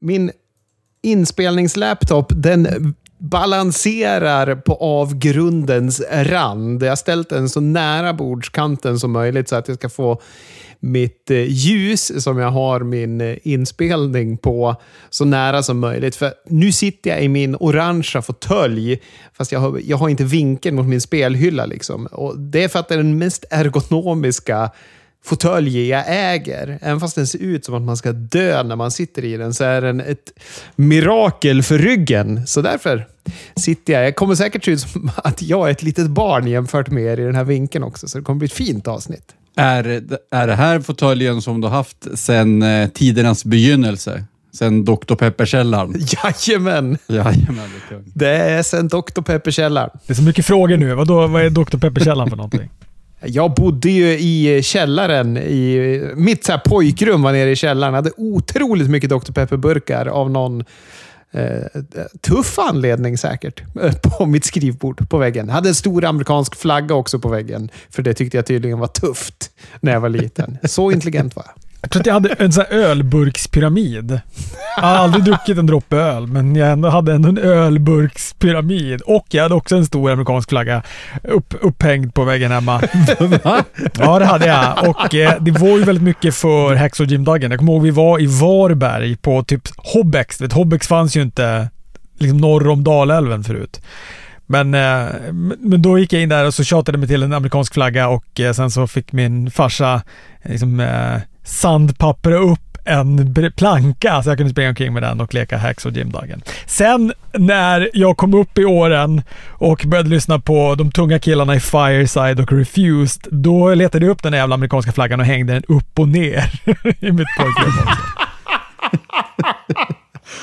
min inspelningslaptop, den balanserar på avgrundens rand. Jag har ställt den så nära bordskanten som möjligt så att jag ska få mitt eh, ljus som jag har min eh, inspelning på så nära som möjligt. För nu sitter jag i min orangea fåtölj, fast jag har, jag har inte vinkeln mot min spelhylla. Liksom. Och det är för att det är den mest ergonomiska fåtölj jag äger. Även fast den ser ut som att man ska dö när man sitter i den så är den ett mirakel för ryggen. Så därför sitter jag. Jag kommer säkert se ut som att jag är ett litet barn jämfört med er i den här vinkeln också, så det kommer bli ett fint avsnitt. Är, är det här fåtöljen som du haft sedan eh, tidernas begynnelse? Sen Dr. Pepper-källaren? Jajamän! Jajamän, det Det är sen Dr. Pepper-källaren. Det är så mycket frågor nu. Vadå, vad är Dr. Pepper-källaren för någonting? Jag bodde ju i källaren. I, mitt så här pojkrum var nere i källaren. Jag hade otroligt mycket Dr. Pepper-burkar av någon eh, tuff anledning säkert. På mitt skrivbord på väggen. Jag hade en stor amerikansk flagga också på väggen. För det tyckte jag tydligen var tufft när jag var liten. Så intelligent var jag. Jag tror att jag hade en sån här ölburkspyramid. Jag har aldrig druckit en droppe öl, men jag ändå hade ändå en ölburkspyramid. Och jag hade också en stor amerikansk flagga upp, upphängd på väggen hemma. Ja, det hade jag. Och eh, det var ju väldigt mycket för Hacksaw Jim Duggan. Jag kommer ihåg vi var i Varberg på typ Hobbex. Vet, Hobbex fanns ju inte liksom norr om Dalälven förut. Men, eh, men då gick jag in där och så tjatade mig till en amerikansk flagga och eh, sen så fick min farsa eh, liksom, sandpappra upp en planka så jag kunde springa omkring med den och leka Hacks och Duggan. Sen när jag kom upp i åren och började lyssna på de tunga killarna i Fireside och Refused, då letade jag upp den jävla amerikanska flaggan och hängde den upp och ner i mitt pojkrum också.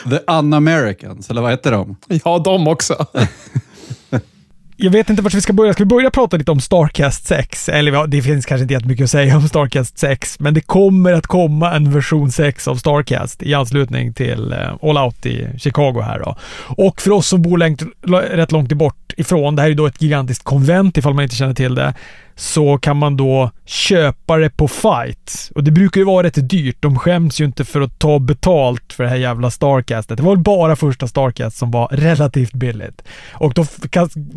The Un-Americans, eller vad heter de? Ja, de också. Jag vet inte vart vi ska börja. Ska vi börja prata lite om Starcast 6? Eller ja, det finns kanske inte jättemycket att säga om Starcast 6, men det kommer att komma en version 6 av Starcast i anslutning till eh, All Out i Chicago här då. Och för oss som bor längt, rätt långt bort ifrån, det här är ju då ett gigantiskt konvent ifall man inte känner till det, så kan man då köpa det på fight. Och det brukar ju vara rätt dyrt. De skäms ju inte för att ta betalt för det här jävla Starcastet. Det var väl bara första Starcast som var relativt billigt. Och då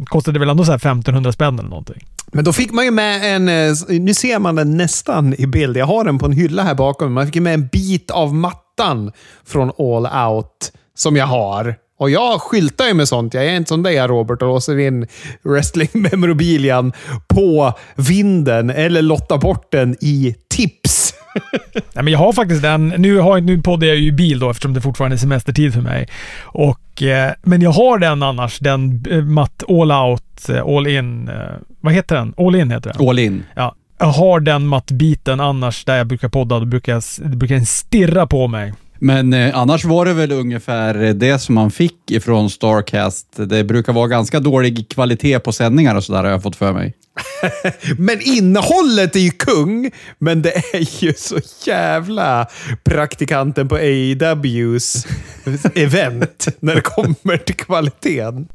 kostade det väl ändå så här 1500 spänn eller någonting. Men då fick man ju med en, eh, nu ser man den nästan i bild, jag har den på en hylla här bakom. Man fick ju med en bit av mattan från All Out som jag har. Och jag skyltar ju med sånt. Jag är inte som dig Robert och låser in wrestling-memorabilian på vinden eller lottar bort den i tips. Nej, men jag har faktiskt den. Nu, har, nu poddar jag ju i bil då eftersom det fortfarande är semestertid för mig. Och, eh, men jag har den annars. Den eh, matt All Out, eh, All In. Eh, vad heter den? All In heter den. All in. Ja. Jag har den mattbiten annars där jag brukar podda. Då brukar, jag, den stirra på mig. Men eh, annars var det väl ungefär eh, det som man fick ifrån Starcast. Det brukar vara ganska dålig kvalitet på sändningar och sådär har jag fått för mig. Men innehållet är ju kung, men det är ju så jävla praktikanten på AEWs event när det kommer till kvaliteten.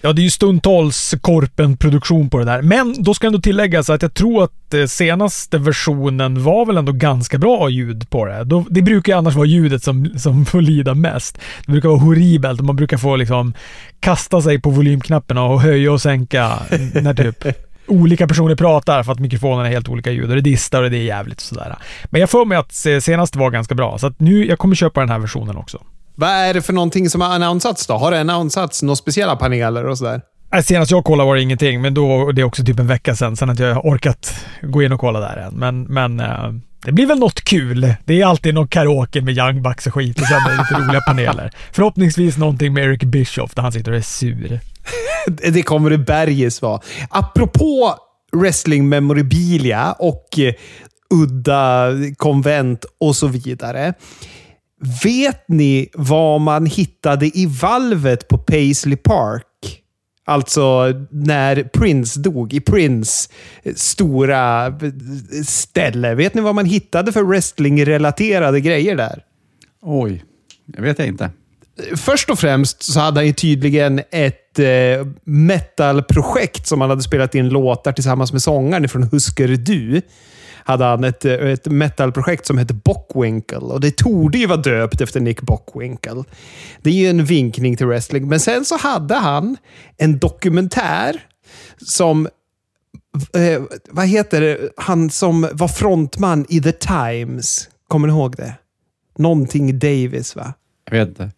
Ja, det är ju stundtals Korpen-produktion på det där. Men då ska ändå tilläggas att jag tror att eh, senaste versionen var väl ändå ganska bra ljud på det. Det brukar ju annars vara ljudet som, som får lida mest. Det brukar vara horribelt och man brukar få liksom kasta sig på volymknapparna och höja och sänka när typ olika personer pratar för att mikrofonerna är helt olika ljud och det distar och det är jävligt och sådär. Men jag får mig att eh, senast var ganska bra, så att nu, jag kommer köpa den här versionen också. Vad är det för någonting som har annonsats då? Har det annonsats några speciella paneler och sådär? Nej, Senast jag kollade var det ingenting, men då, det är också typ en vecka sedan. Sen att jag har orkat gå in och kolla där än. Men, men eh, det blir väl något kul. Det är alltid någon karaoke med Young Bucks och skit och sen är det lite roliga paneler. Förhoppningsvis någonting med Eric Bischoff där han sitter och är sur. Det kommer det berges vara. Apropå wrestling memorabilia och eh, udda konvent och så vidare. Vet ni vad man hittade i valvet på Paisley Park? Alltså när Prince dog, i Prince stora ställe. Vet ni vad man hittade för wrestling-relaterade grejer där? Oj, det vet jag inte. Först och främst så hade han ju tydligen ett eh, metalprojekt som han hade spelat in låtar tillsammans med sångaren från Husker Du. Hade han ett, ett metalprojekt som hette Bockwinkle. Och det torde ju vara döpt efter Nick Bockwinkle. Det är ju en vinkning till wrestling. Men sen så hade han en dokumentär som eh, vad heter det? Han som var frontman i The Times. Kommer ni ihåg det? Någonting Davis, va? Jag vet inte.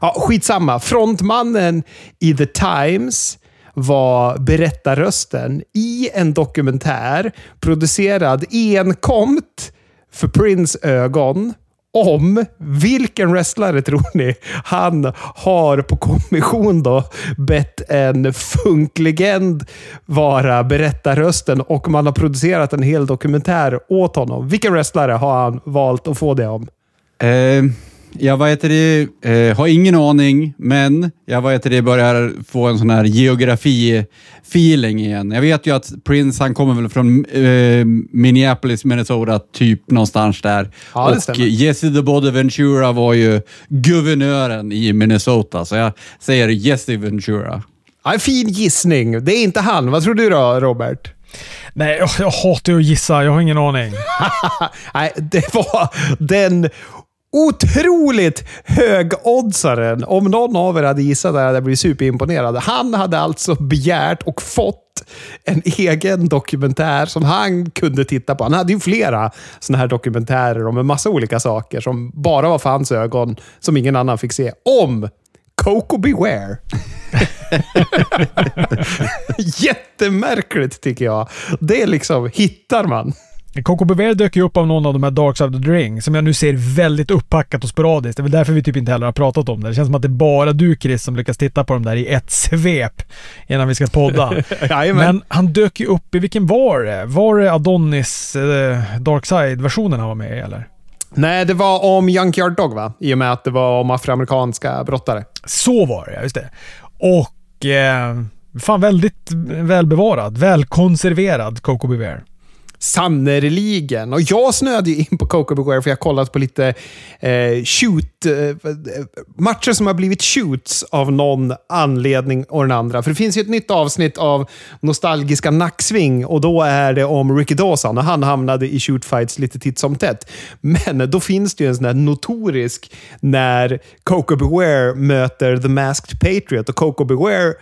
Ja, skitsamma. Frontmannen i The Times var berättarrösten i en dokumentär producerad enkomt för Prince ögon om vilken wrestlare tror ni han har på kommission då bett en funklegend vara berättarrösten och man har producerat en hel dokumentär åt honom. Vilken wrestlare har han valt att få det om? Uh jag vad heter det, eh, har ingen aning, men jag vad heter det, börjar få en sån här geografi-feeling igen. Jag vet ju att Prince, han kommer väl från eh, Minneapolis, Minnesota, typ någonstans där. Ja, det och stämmer. Jesse the Body Ventura var ju guvernören i Minnesota, så jag säger Jesse Ventura. Ja, en fin gissning. Det är inte han. Vad tror du då, Robert? Nej, jag, jag hatar ju att gissa. Jag har ingen aning. Nej, det var den otroligt högoddsaren. Om någon av er hade gissat det hade jag blivit superimponerad. Han hade alltså begärt och fått en egen dokumentär som han kunde titta på. Han hade ju flera sådana här dokumentärer om en massa olika saker som bara var för hans ögon, som ingen annan fick se. Om Coco Beware. Jättemärkligt tycker jag. Det liksom, hittar man. Coco Beware dök ju upp av någon av de här Dark Side of the Ring, som jag nu ser väldigt upppackat och sporadiskt. Det är väl därför vi typ inte heller har pratat om det. Det känns som att det är bara du Chris som lyckas titta på dem där i ett svep innan vi ska podda. Men han dök ju upp i, vilken var det? Var det Adonis eh, Dark Side-versionen han var med i eller? Nej, det var om Junkyard Dog va? I och med att det var om afroamerikanska brottare. Så var det just det. Och eh, fan väldigt välbevarad, välkonserverad Coco Beware. Sannerligen. Och jag snöade ju in på Coco Beware för jag har kollat på lite eh, shoot, eh, matcher som har blivit shoots av någon anledning och den andra. För det finns ju ett nytt avsnitt av nostalgiska nacksving och då är det om Ricky Dawson och han hamnade i shootfights lite titt som tätt. Men då finns det ju en sån här notorisk när Coco Beware möter The Masked Patriot och Coco Beware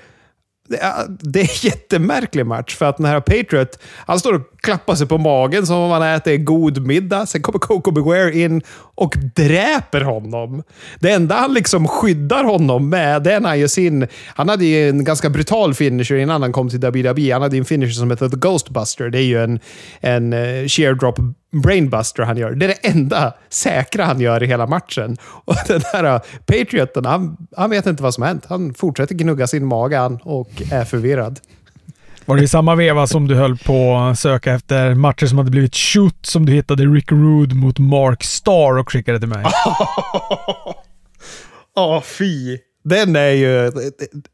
det är, det är en jättemärklig match för att den här Patriot, han står och klappar sig på magen som om han äter god middag. Sen kommer Coco Beware in och dräper honom. Det enda han liksom skyddar honom med, det är när han gör sin... Han hade ju en ganska brutal finisher innan han kom till WWE. Han hade ju en finisher som heter The Ghostbuster. Det är ju en, en eh, sheer drop brainbuster han gör. Det är det enda säkra han gör i hela matchen. Och den här eh, Patrioten, han, han vet inte vad som har hänt. Han fortsätter gnugga sin mage och är förvirrad. Var det i samma veva som du höll på att söka efter matcher som hade blivit shoot som du hittade Rick Rude mot Mark Starr och skickade till mig? Ja, fy. Den är ju...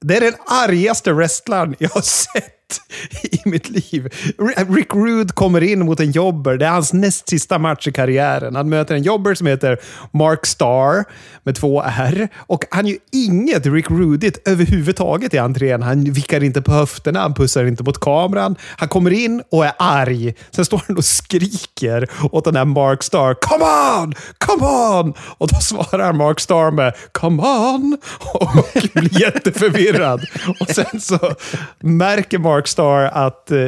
Det är den argaste wrestlern jag har sett i mitt liv. Rick Rude kommer in mot en jobber. Det är hans näst sista match i karriären. Han möter en jobber som heter Mark Starr med två R. Och han gör inget Rick Rudigt överhuvudtaget i entrén. Han vickar inte på höfterna, han pussar inte mot kameran. Han kommer in och är arg. Sen står han och skriker åt den där Mark Starr. Come on! Come on! Och då svarar Mark Starr med Come on! Och blir jätteförvirrad. Och sen så märker Mark Starr att eh,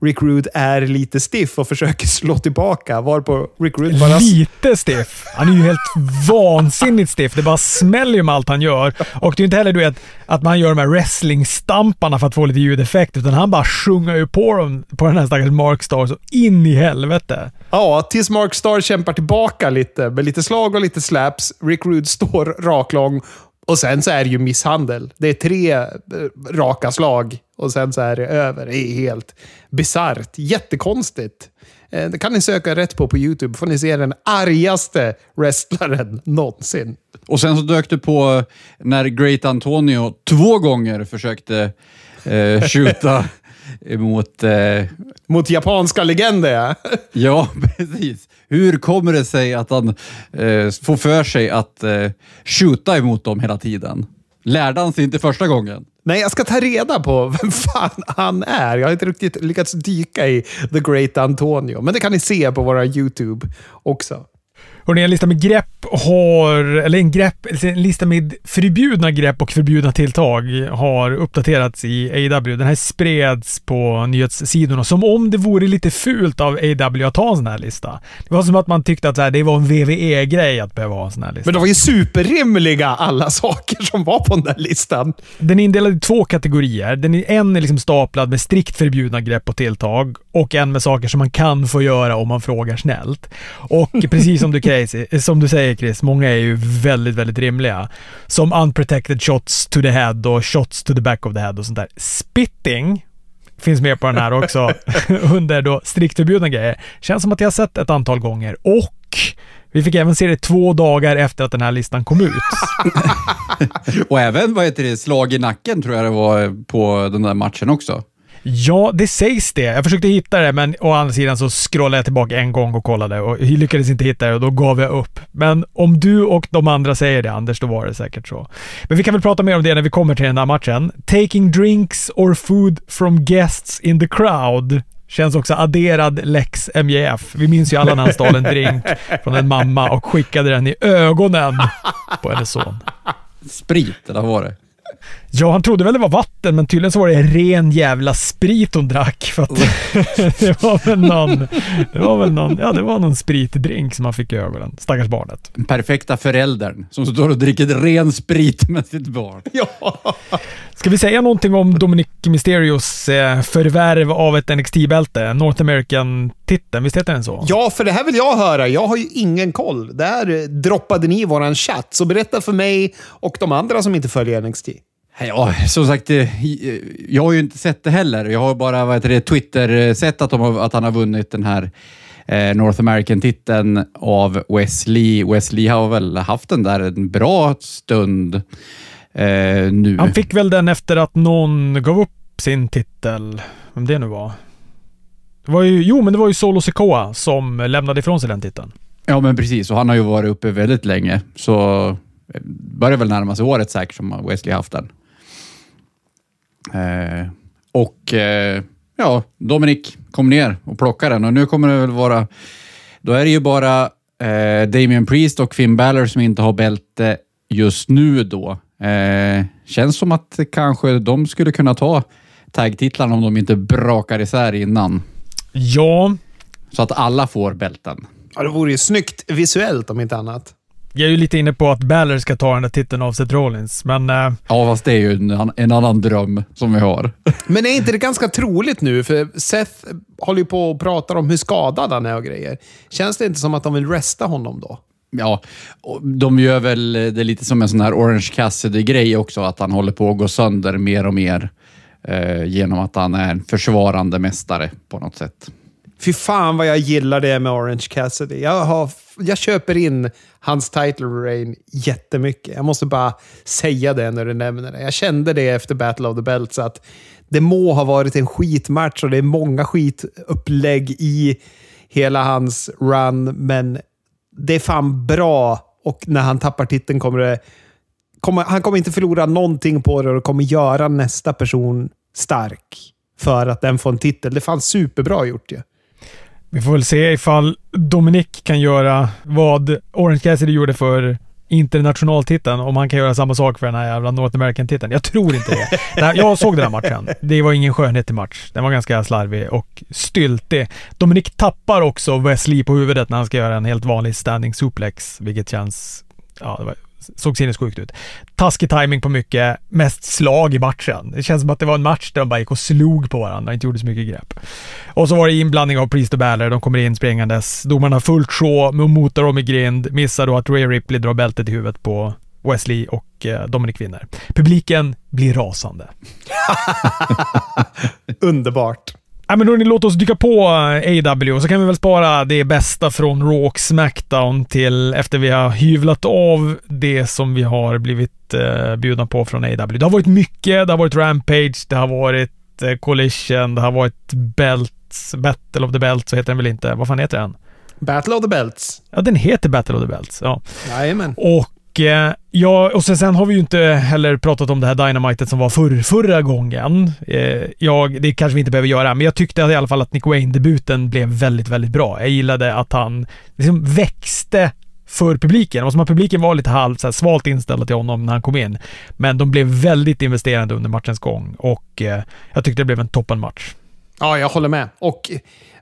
Rick Rude är lite stiff och försöker slå tillbaka. Varpå Rick Rude bara... Lite stiff. Han är ju helt vansinnigt stiff. Det bara smäller ju med allt han gör. Och det är inte heller du vet, att man gör de här wrestling-stamparna för att få lite ljudeffekt, utan han bara sjunger ju på dem, på den här stackars Mark Starr så in i helvete. Ja, tills Mark Starr kämpar tillbaka lite med lite slag och lite slaps. Rick Rude står raklång och sen så är det ju misshandel. Det är tre eh, raka slag och sen så är det över. Det är helt bisarrt. Jättekonstigt. Eh, Det kan ni söka rätt på på YouTube. får ni se den argaste wrestlaren någonsin. Och sen så dök du på när Great Antonio två gånger försökte eh, skjuta emot... Eh, Mot japanska legender, ja. ja, precis. Hur kommer det sig att han eh, får för sig att eh, skjuta emot dem hela tiden? Lärde han sig inte första gången? Nej, jag ska ta reda på vem fan han är. Jag har inte riktigt lyckats dyka i The Great Antonio. Men det kan ni se på våra YouTube också. Hörrni, en lista med grepp har, eller en, grepp, en lista med förbjudna grepp och förbjudna tilltag har uppdaterats i AW. Den här spreds på nyhetssidorna som om det vore lite fult av AW att ha en sån här lista. Det var som att man tyckte att här, det var en VVE-grej att behöva ha en sån här lista. Men de var ju superrimliga alla saker som var på den där listan. Den är indelad i två kategorier. Den är, en är liksom staplad med strikt förbjudna grepp och tilltag och en med saker som man kan få göra om man frågar snällt. Och precis som du crazy, som du säger Chris, många är ju väldigt, väldigt rimliga. Som unprotected shots to the head och shots to the back of the head och sånt där. Spitting finns med på den här också under då strikt förbjudna grejer. Känns som att jag har sett ett antal gånger och vi fick även se det två dagar efter att den här listan kom ut. Och även vad heter det, slag i nacken tror jag det var på den där matchen också. Ja, det sägs det. Jag försökte hitta det, men å andra sidan så scrollade jag tillbaka en gång och kollade och lyckades inte hitta det och då gav jag upp. Men om du och de andra säger det, Anders, då var det säkert så. Men vi kan väl prata mer om det när vi kommer till den här matchen. Taking drinks or food from guests in the crowd. Känns också adderad lex MJF. Vi minns ju alla när han stal en drink från en mamma och skickade den i ögonen på hennes son. Sprit, eller vad var det? Ja, han trodde väl det var vatten, men tydligen så var det ren jävla sprit hon drack. För att det var väl någon, det var väl någon, ja det var någon spritdrink som han fick i ögonen. Stackars barnet. Den perfekta föräldern som står och dricker ren sprit med sitt barn. Ja. Ska vi säga någonting om Dominic Mysterios eh, förvärv av ett NXT-bälte? North American-titeln, visst heter den så? ja, för det här vill jag höra. Jag har ju ingen koll. Där droppade ni i våran chatt, så berätta för mig och de andra som inte följer NXT. Ja, som sagt, eh, jag har ju inte sett det heller. Jag har bara vad heter det, Twitter sett att, de att han har vunnit den här eh, North American-titeln av Wesley. Wesley har väl haft den där en bra stund eh, nu. Han fick väl den efter att någon gav upp sin titel. Vem det nu var. Det var ju, jo, men det var ju Solo Sikoa som lämnade ifrån sig den titeln. Ja, men precis. Och han har ju varit uppe väldigt länge, så eh, börjar väl närma sig året säkert som Wesley haft den. Eh, och eh, ja, Dominic kom ner och plockade den och nu kommer det väl vara... Då är det ju bara eh, Damien Priest och Finn Balor som inte har bälte just nu då. Eh, känns som att kanske de skulle kunna ta tag-titlarna om de inte brakar isär innan. Ja, Så att alla får bälten. Ja, det vore ju snyggt visuellt om inte annat. Jag är ju lite inne på att Balor ska ta den där titeln av Seth Rollins, men eh, Ja, fast det är ju en, en annan dröm som vi har. Men är inte det ganska troligt nu? För Seth håller ju på och pratar om hur skadad han är och grejer. Känns det inte som att de vill resta honom då? Ja, och de gör väl det lite som en sån här Orange Cassidy-grej också, att han håller på att gå sönder mer och mer eh, genom att han är en försvarande mästare på något sätt. Fy fan vad jag gillar det med Orange Cassidy. Jag, har, jag köper in hans title reign jättemycket. Jag måste bara säga det när du nämner det. Jag kände det efter Battle of the Belts att det må ha varit en skitmatch och det är många skitupplägg i hela hans run, men det är fan bra och när han tappar titeln kommer det... Kommer, han kommer inte förlora någonting på det och det kommer göra nästa person stark för att den får en titel. Det är fan superbra gjort ju vi får väl se ifall Dominic kan göra vad Orange Cassidy gjorde för internationaltiteln, om han kan göra samma sak för den här jävla North American-titeln. Jag tror inte det. det här, jag såg den här matchen. Det var ingen skönhet i match. Den var ganska slarvig och styltig. Dominic tappar också Wesley på huvudet när han ska göra en helt vanlig standing suplex, vilket känns... Ja, det var, såg sinnessjukt ut. Taskig timing på mycket, mest slag i matchen. Det känns som att det var en match där de bara gick och slog på varandra, och inte gjorde så mycket grepp. Och så var det inblandning av Priest och Balor. De kommer in springandes. Domarna har fullt sjå med att mota dem i grind. Missar då att Ray Ripley drar bältet i huvudet på Wesley och eh, Dominic vinner. Publiken blir rasande. Underbart. Ja, men hörni, låt oss dyka på eh, AW så kan vi väl spara det bästa från Raw och Smackdown till efter vi har hyvlat av det som vi har blivit eh, bjudna på från AW. Det har varit mycket. Det har varit Rampage, det har varit eh, Collision, det har varit Belts, Battle of the Belts, så heter den väl inte. Vad fan heter den? Battle of the Belts. Ja, den heter Battle of the Belts. Ja. Jajamän. Och och, eh, ja, och sen, sen har vi ju inte heller pratat om det här Dynamitet som var förr, förra gången. Eh, jag, det kanske vi inte behöver göra, men jag tyckte i alla fall att Nick Wayne-debuten blev väldigt, väldigt bra. Jag gillade att han liksom växte för publiken. Det var som att publiken var lite halvt så här, svalt inställda till honom när han kom in. Men de blev väldigt investerande under matchens gång och eh, jag tyckte det blev en toppenmatch. Ja, jag håller med. Och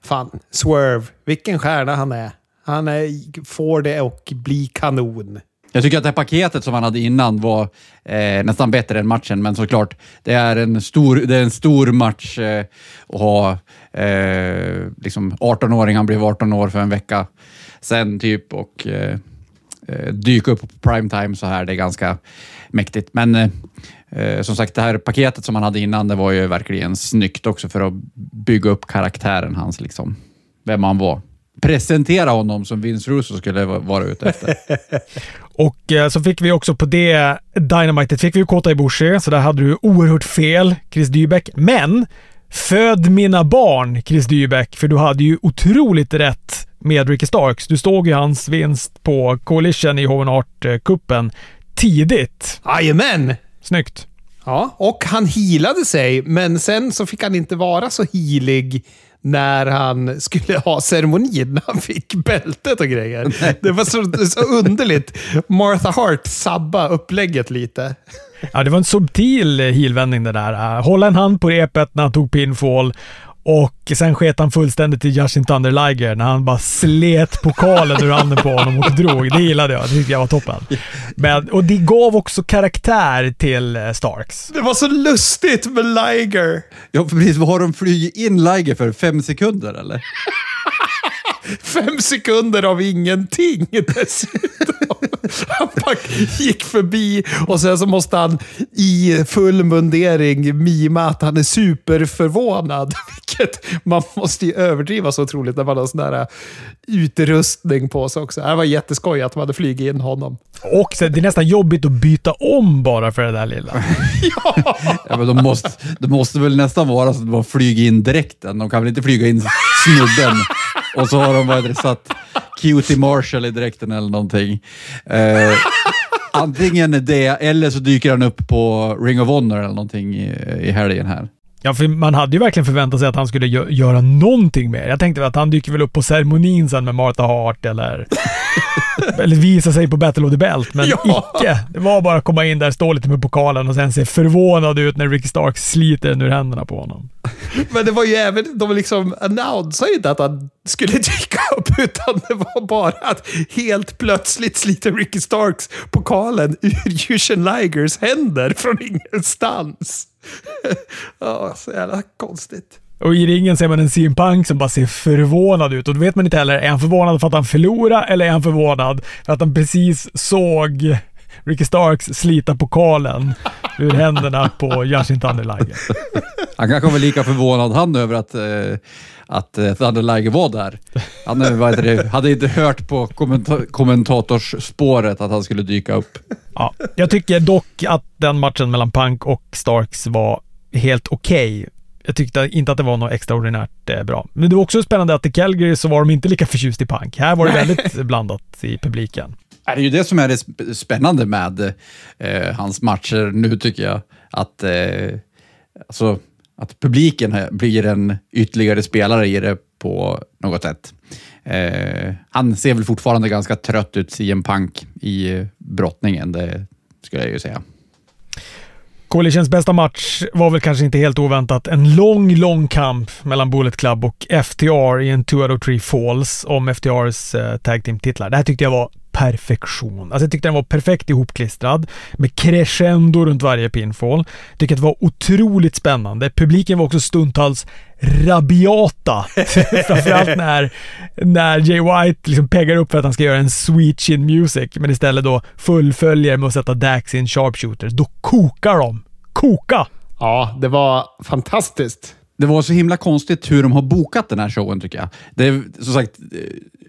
fan, Swerve, vilken stjärna han är. Han är, får det och bli kanon. Jag tycker att det här paketet som han hade innan var eh, nästan bättre än matchen, men såklart, det är en stor, det är en stor match eh, att ha eh, liksom 18-åring, han blev 18 år för en vecka sen typ och eh, eh dyka upp på primetime så här, det är ganska mäktigt. Men eh, eh, som sagt, det här paketet som han hade innan, det var ju verkligen snyggt också för att bygga upp karaktären hans, liksom, vem han var presentera honom som Vince Russo skulle vara ute efter. och eh, så fick vi också på det Dynamitet fick vi ju Kota Ibushi, så där hade du oerhört fel, Chris Dybeck. Men föd mina barn, Chris Dybeck, för du hade ju otroligt rätt med Ricky Starks. Du såg ju hans vinst på Coalition i Hoven Art-cupen tidigt. Jajamän! Snyggt. Ja, och han healade sig, men sen så fick han inte vara så healig när han skulle ha ceremonin, när han fick bältet och grejer. Det var så, så underligt. Martha Hart sabba upplägget lite. Ja, det var en subtil eh, heelvändning det där. Eh, hålla en hand på repet när han tog pinfall och sen sket han fullständigt till Justin Thunder Liger när han bara slet pokalen ur handen på honom och drog. Det gillade jag. Det tyckte jag var toppen. Men, och det gav också karaktär till eh, Starks. Det var så lustigt med Liger. Ja, precis. Vad har de flugit in Liger för? Fem sekunder eller? Fem sekunder av ingenting dessutom. Han bara gick förbi och sen så måste han i full mundering mima att han är superförvånad. Vilket man måste ju överdriva så otroligt när man har sån där utrustning på sig också. Det var jätteskoj att man hade flugit in honom. Och så, det är nästan jobbigt att byta om bara för det där lilla. ja! ja men de måste, det måste väl nästan vara så att de flyger in direkten. De kan väl inte flyga in snubben och så har de varit satt Cutie Marshall i dräkten eller någonting. Eh, antingen det, eller så dyker han upp på Ring of Honor eller någonting i, i helgen här. Ja, för man hade ju verkligen förväntat sig att han skulle gö göra någonting mer. Jag tänkte att han dyker väl upp på ceremonin sen med Martha Hart eller, eller visa sig på Battle of the Belt, men ja. icke. Det var bara att komma in där, stå lite med pokalen och sen se förvånad ut när Ricky Stark sliter den ur händerna på honom. Men det var ju även, de liksom annonsade inte att han skulle dyka upp, utan det var bara att helt plötsligt sliter Ricky Starks pokalen ur Jushin Ligers händer från ingenstans. ja, så jävla konstigt. Och i ringen ser man en CM Punk som bara ser förvånad ut och då vet man inte heller, är han förvånad för att han förlorade eller är han förvånad för att han precis såg Ricky Starks slita pokalen ur händerna på Yashin Thunderliger. Han kanske var lika förvånad han över att, eh, att eh, Thunderliger var där. Han det, hade inte hört på kommenta kommentatorsspåret att han skulle dyka upp. Ja, jag tycker dock att den matchen mellan Punk och Starks var helt okej. Okay. Jag tyckte inte att det var något extraordinärt eh, bra. Men det var också spännande att i Calgary så var de inte lika förtjust i Punk. Här var det väldigt blandat i publiken. Det är ju det som är det spännande med eh, hans matcher nu tycker jag. Att, eh, alltså, att publiken blir en ytterligare spelare i det på något sätt. Eh, han ser väl fortfarande ganska trött ut, CM Punk, i brottningen. Det skulle jag ju säga. Coalitions bästa match var väl kanske inte helt oväntat en lång, lång kamp mellan Bullet Club och FTR i en 2 out of 3 falls om FTRs eh, tag team-titlar. Det här tyckte jag var perfektion. Alltså jag tyckte den var perfekt ihopklistrad med crescendo runt varje pinfall. Tycker att det var otroligt spännande. Publiken var också stundtals rabiata. Framförallt när, när Jay White liksom peggar upp för att han ska göra en sweet chin music, men istället då fullföljer med att sätta Dax in sharpshooters. Då kokar de. Koka! Ja, det var fantastiskt. Det var så himla konstigt hur de har bokat den här showen tycker jag. Det är som sagt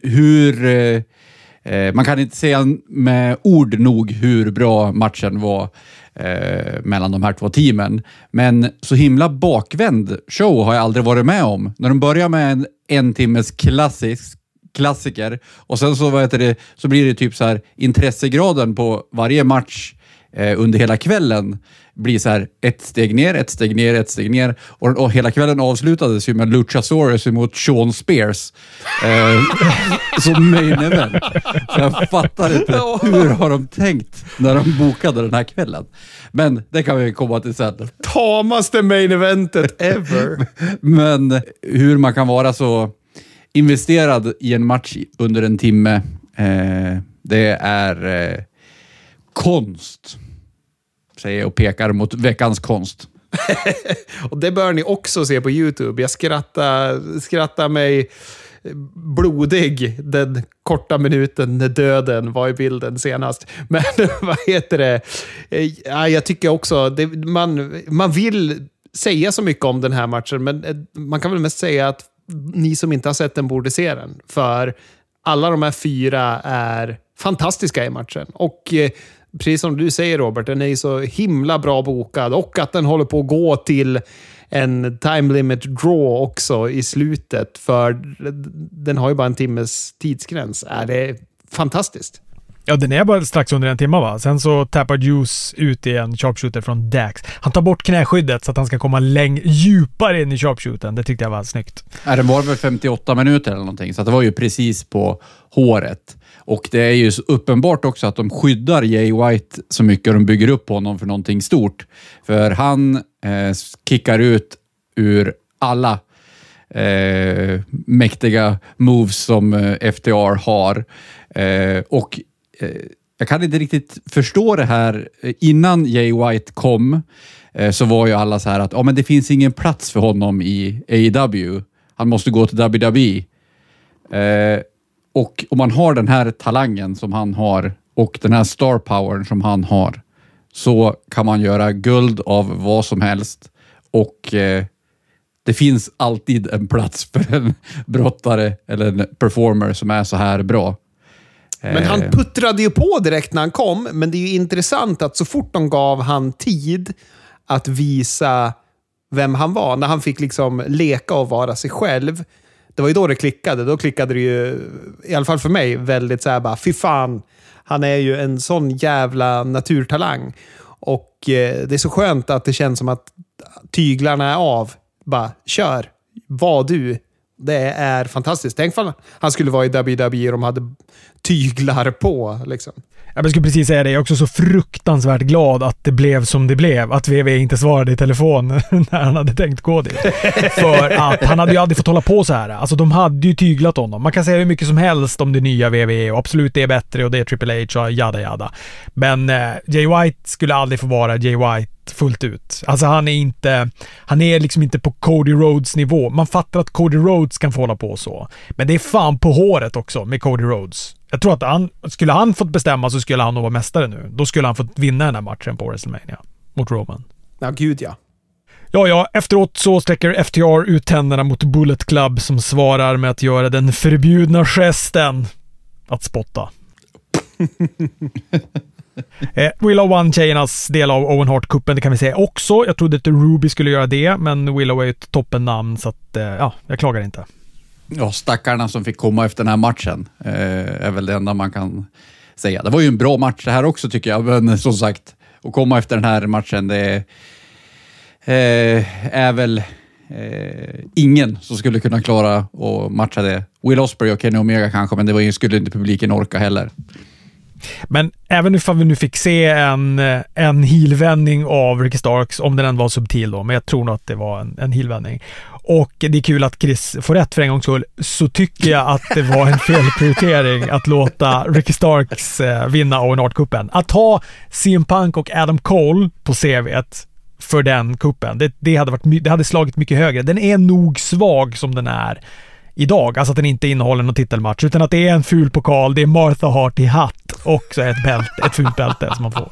hur eh, man kan inte säga med ord nog hur bra matchen var eh, mellan de här två teamen. Men så himla bakvänd show har jag aldrig varit med om. När de börjar med en en timmes klassisk klassiker. Och sen så, vad heter det, så blir det typ så här intressegraden på varje match eh, under hela kvällen blir så här ett steg ner, ett steg ner, ett steg ner. Och, och hela kvällen avslutades ju med Luchasaurus mot Sean Spears eh, som main event. Så jag fattar inte, hur har de tänkt när de bokade den här kvällen? Men det kan vi komma till sen. Tamaste main eventet ever. Men hur man kan vara så investerad i en match under en timme, eh, det är eh, konst. Säger jag och pekar mot veckans konst. Och det bör ni också se på YouTube. Jag skrattar, skrattar mig blodig den korta minuten när döden var i bilden senast. Men vad heter det? Eh, ja, jag tycker också, det, man, man vill säga så mycket om den här matchen, men eh, man kan väl mest säga att ni som inte har sett den borde se den. För alla de här fyra är fantastiska i matchen. Och eh, precis som du säger Robert, den är ju så himla bra bokad och att den håller på att gå till en time limit draw också i slutet. För den har ju bara en timmes tidsgräns. Är det är fantastiskt. Ja, den är bara strax under en timme va? Sen så tappar Juice ut i en sharpshooter från Dax. Han tar bort knäskyddet så att han ska komma läng djupare in i sharpshootern. Det tyckte jag var snyggt. Nej, den var väl 58 minuter eller någonting, så det var ju precis på håret. Och det är ju så uppenbart också att de skyddar Jay White så mycket och de bygger upp honom för någonting stort. För han eh, kickar ut ur alla eh, mäktiga moves som eh, FTR har. Eh, och eh, jag kan inte riktigt förstå det här. Innan Jay White kom eh, så var ju alla så här att oh, men det finns ingen plats för honom i AEW. Han måste gå till WWE. Eh, och om man har den här talangen som han har och den här star powern som han har så kan man göra guld av vad som helst och eh, det finns alltid en plats för en brottare eller en performer som är så här bra. Men han Eh, puttrade ju på direkt när han kom, men det är ju intressant att så fort de gav han tid att visa vem han var, när han fick liksom leka och vara sig själv, det var ju då det klickade. Då klickade det ju, i alla fall för mig, väldigt så här bara, fy fan, han är ju en sån jävla naturtalang. Och eh, det är så skönt att det känns som att tyglarna är av. Bara, kör. Var du. Det är fantastiskt. Tänk om han skulle vara i WWE och de hade tyglar på. Liksom. Jag skulle precis säga det. Jag är också så fruktansvärt glad att det blev som det blev. Att VV inte svarade i telefon när han hade tänkt gå dit. För att han hade ju aldrig fått hålla på så här. Alltså de hade ju tyglat honom. Man kan säga hur mycket som helst om det nya VV och absolut det är bättre och det är Triple H och jada jada. Men eh, Jay White skulle aldrig få vara Jay White fullt ut. Alltså han är inte, han är liksom inte på Cody Rhodes nivå. Man fattar att Cody Rhodes kan få hålla på så. Men det är fan på håret också med Cody Rhodes. Jag tror att han, skulle han fått bestämma så skulle han nog vara mästare nu. Då skulle han fått vinna den här matchen på WrestleMania mot Roman. Ja, gud ja. Ja, ja, efteråt så sträcker FTR ut tänderna mot Bullet Club som svarar med att göra den förbjudna gesten att spotta. eh, Willow vann tjejernas del av Owen Hart-cupen, det kan vi säga också. Jag trodde att Ruby skulle göra det, men Willow är ju ett toppennamn så att, eh, ja, jag klagar inte. Ja, stackarna som fick komma efter den här matchen eh, är väl det enda man kan säga. Det var ju en bra match det här också tycker jag, men som sagt, att komma efter den här matchen, det eh, är väl eh, ingen som skulle kunna klara att matcha det. Will Osprey och Kenny Omega kanske, men det var ju, skulle inte publiken orka heller. Men även ifall vi nu fick se en, en heelvändning av Ricky Starks, om den än var subtil då, men jag tror nog att det var en, en heelvändning. Och det är kul att Chris får rätt för en gångs skull, så tycker jag att det var en felprioritering att låta Ricky Starks eh, vinna Owen Art-cupen. Att ha CM Punk och Adam Cole på CVt för den kuppen. Det, det, hade varit, det hade slagit mycket högre. Den är nog svag som den är idag. Alltså att den inte innehåller någon titelmatch, utan att det är en ful pokal, det är Martha Hart i hatt och så ett, bälte, ett fult bälte som man får.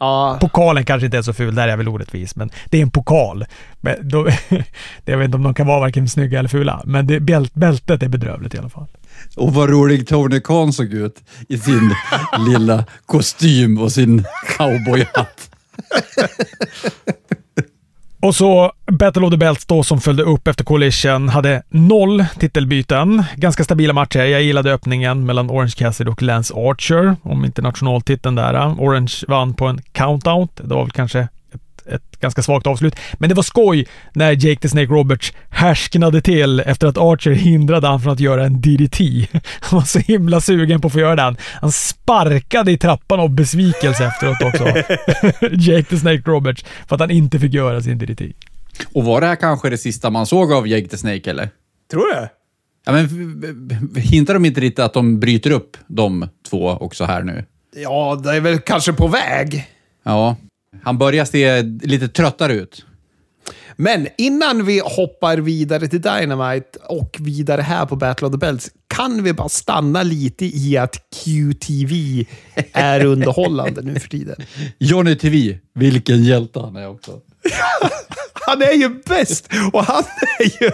Ja, Pokalen kanske inte är så ful, där är jag väl orättvis, men det är en pokal. Men då, jag vet inte om de kan vara varken snygga eller fula, men det, bält, bältet är bedrövligt i alla fall. Och vad rolig Tony Khan såg ut i sin lilla kostym och sin cowboyhatt. Och så Battle of the Belts då som följde upp efter Coalition hade noll titelbyten. Ganska stabila matcher. Jag gillade öppningen mellan Orange Cassidy och Lance Archer om internationaltiteln där. Orange vann på en countout, Det var väl kanske ganska svagt avslut. Men det var skoj när Jake the Snake Roberts härsknade till efter att Archer hindrade han från att göra en DDT. Han var så himla sugen på att få göra den. Han sparkade i trappan av besvikelse efteråt också. Jake the Snake Roberts, för att han inte fick göra sin DDT. Och var det här kanske det sista man såg av Jake the Snake, eller? Tror du? Ja, men hintar de inte lite att de bryter upp de två också här nu? Ja, det är väl kanske på väg. Ja, han börjar se lite tröttare ut. Men innan vi hoppar vidare till Dynamite och vidare här på Battle of the Belts, kan vi bara stanna lite i att QTV är underhållande nu för tiden? Johnny TV, vilken hjälte han är också. Han är ju bäst! Och han är ju...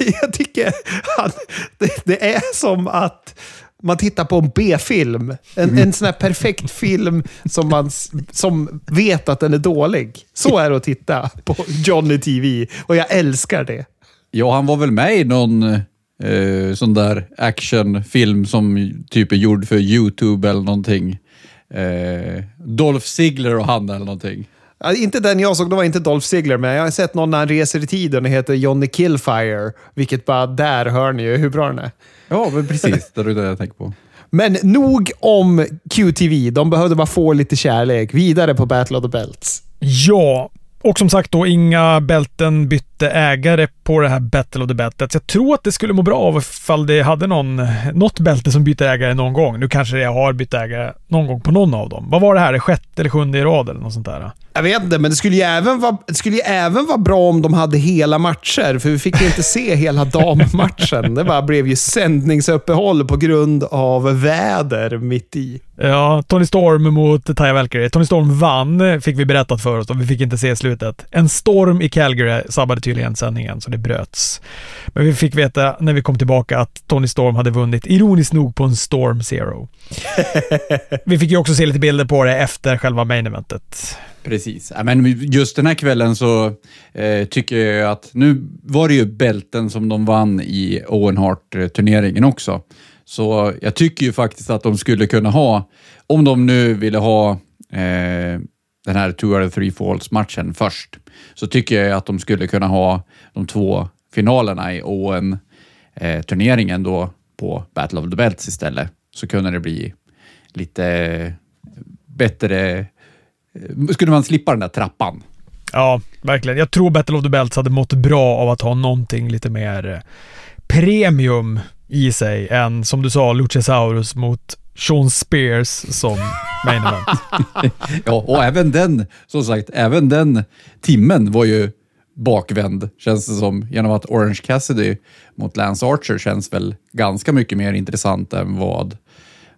Jag tycker... Han, det, det är som att man tittar på en B-film. En, en sån här perfekt film som man som vet att den är dålig. Så är det att titta på Johnny TV och jag älskar det. Ja, han var väl med i någon eh, sån där actionfilm som typ är gjord för YouTube eller någonting. Eh, Dolph Ziggler och han eller någonting. Inte den jag såg, det var inte Dolph Ziggler, men jag har sett någon när han reser i tiden och heter Johnny Killfire. Vilket bara, där hör ni ju hur bra den är. Ja, men precis. Det är det jag tänker på. Men nog om QTV. De behövde bara få lite kärlek. Vidare på Battle of the Belts. Ja, och som sagt då, inga bälten bytte ägare på det här Battle of the Belts. Jag tror att det skulle må bra av ifall det hade någon, något bälte som byter ägare någon gång. Nu kanske det har bytt ägare någon gång på någon av dem. Vad var det här? Det sjätte eller sjunde i rad eller något sånt där? Jag vet inte, men det skulle ju även vara, det skulle ju även vara bra om de hade hela matcher, för vi fick ju inte se hela dammatchen. Det bara blev ju sändningsuppehåll på grund av väder mitt i. Ja, Tony Storm mot Taya Valkyrie. Tony Storm vann, fick vi berättat för oss och vi fick inte se slutet. En storm i Calgary sabbade tydligen sändningen, så det bröts. Men vi fick veta när vi kom tillbaka att Tony Storm hade vunnit, ironiskt nog, på en Storm Zero. vi fick ju också se lite bilder på det efter själva main eventet. Precis. Ja, men just den här kvällen så eh, tycker jag att nu var det ju bälten som de vann i Owen Hart-turneringen också. Så jag tycker ju faktiskt att de skulle kunna ha, om de nu ville ha eh, den här two out of three falls-matchen först, så tycker jag att de skulle kunna ha de två finalerna i Owen-turneringen eh, då på Battle of the Belts istället. Så kunde det bli lite eh, bättre eh, skulle man slippa den där trappan. Ja, verkligen. Jag tror Battle of the Belts hade mått bra av att ha någonting lite mer premium i sig än, som du sa, Luchasaurus mot Sean Spears som main event. ja, och även den, som sagt, även den timmen var ju bakvänd, känns det som, genom att Orange Cassidy mot Lance Archer känns väl ganska mycket mer intressant än vad,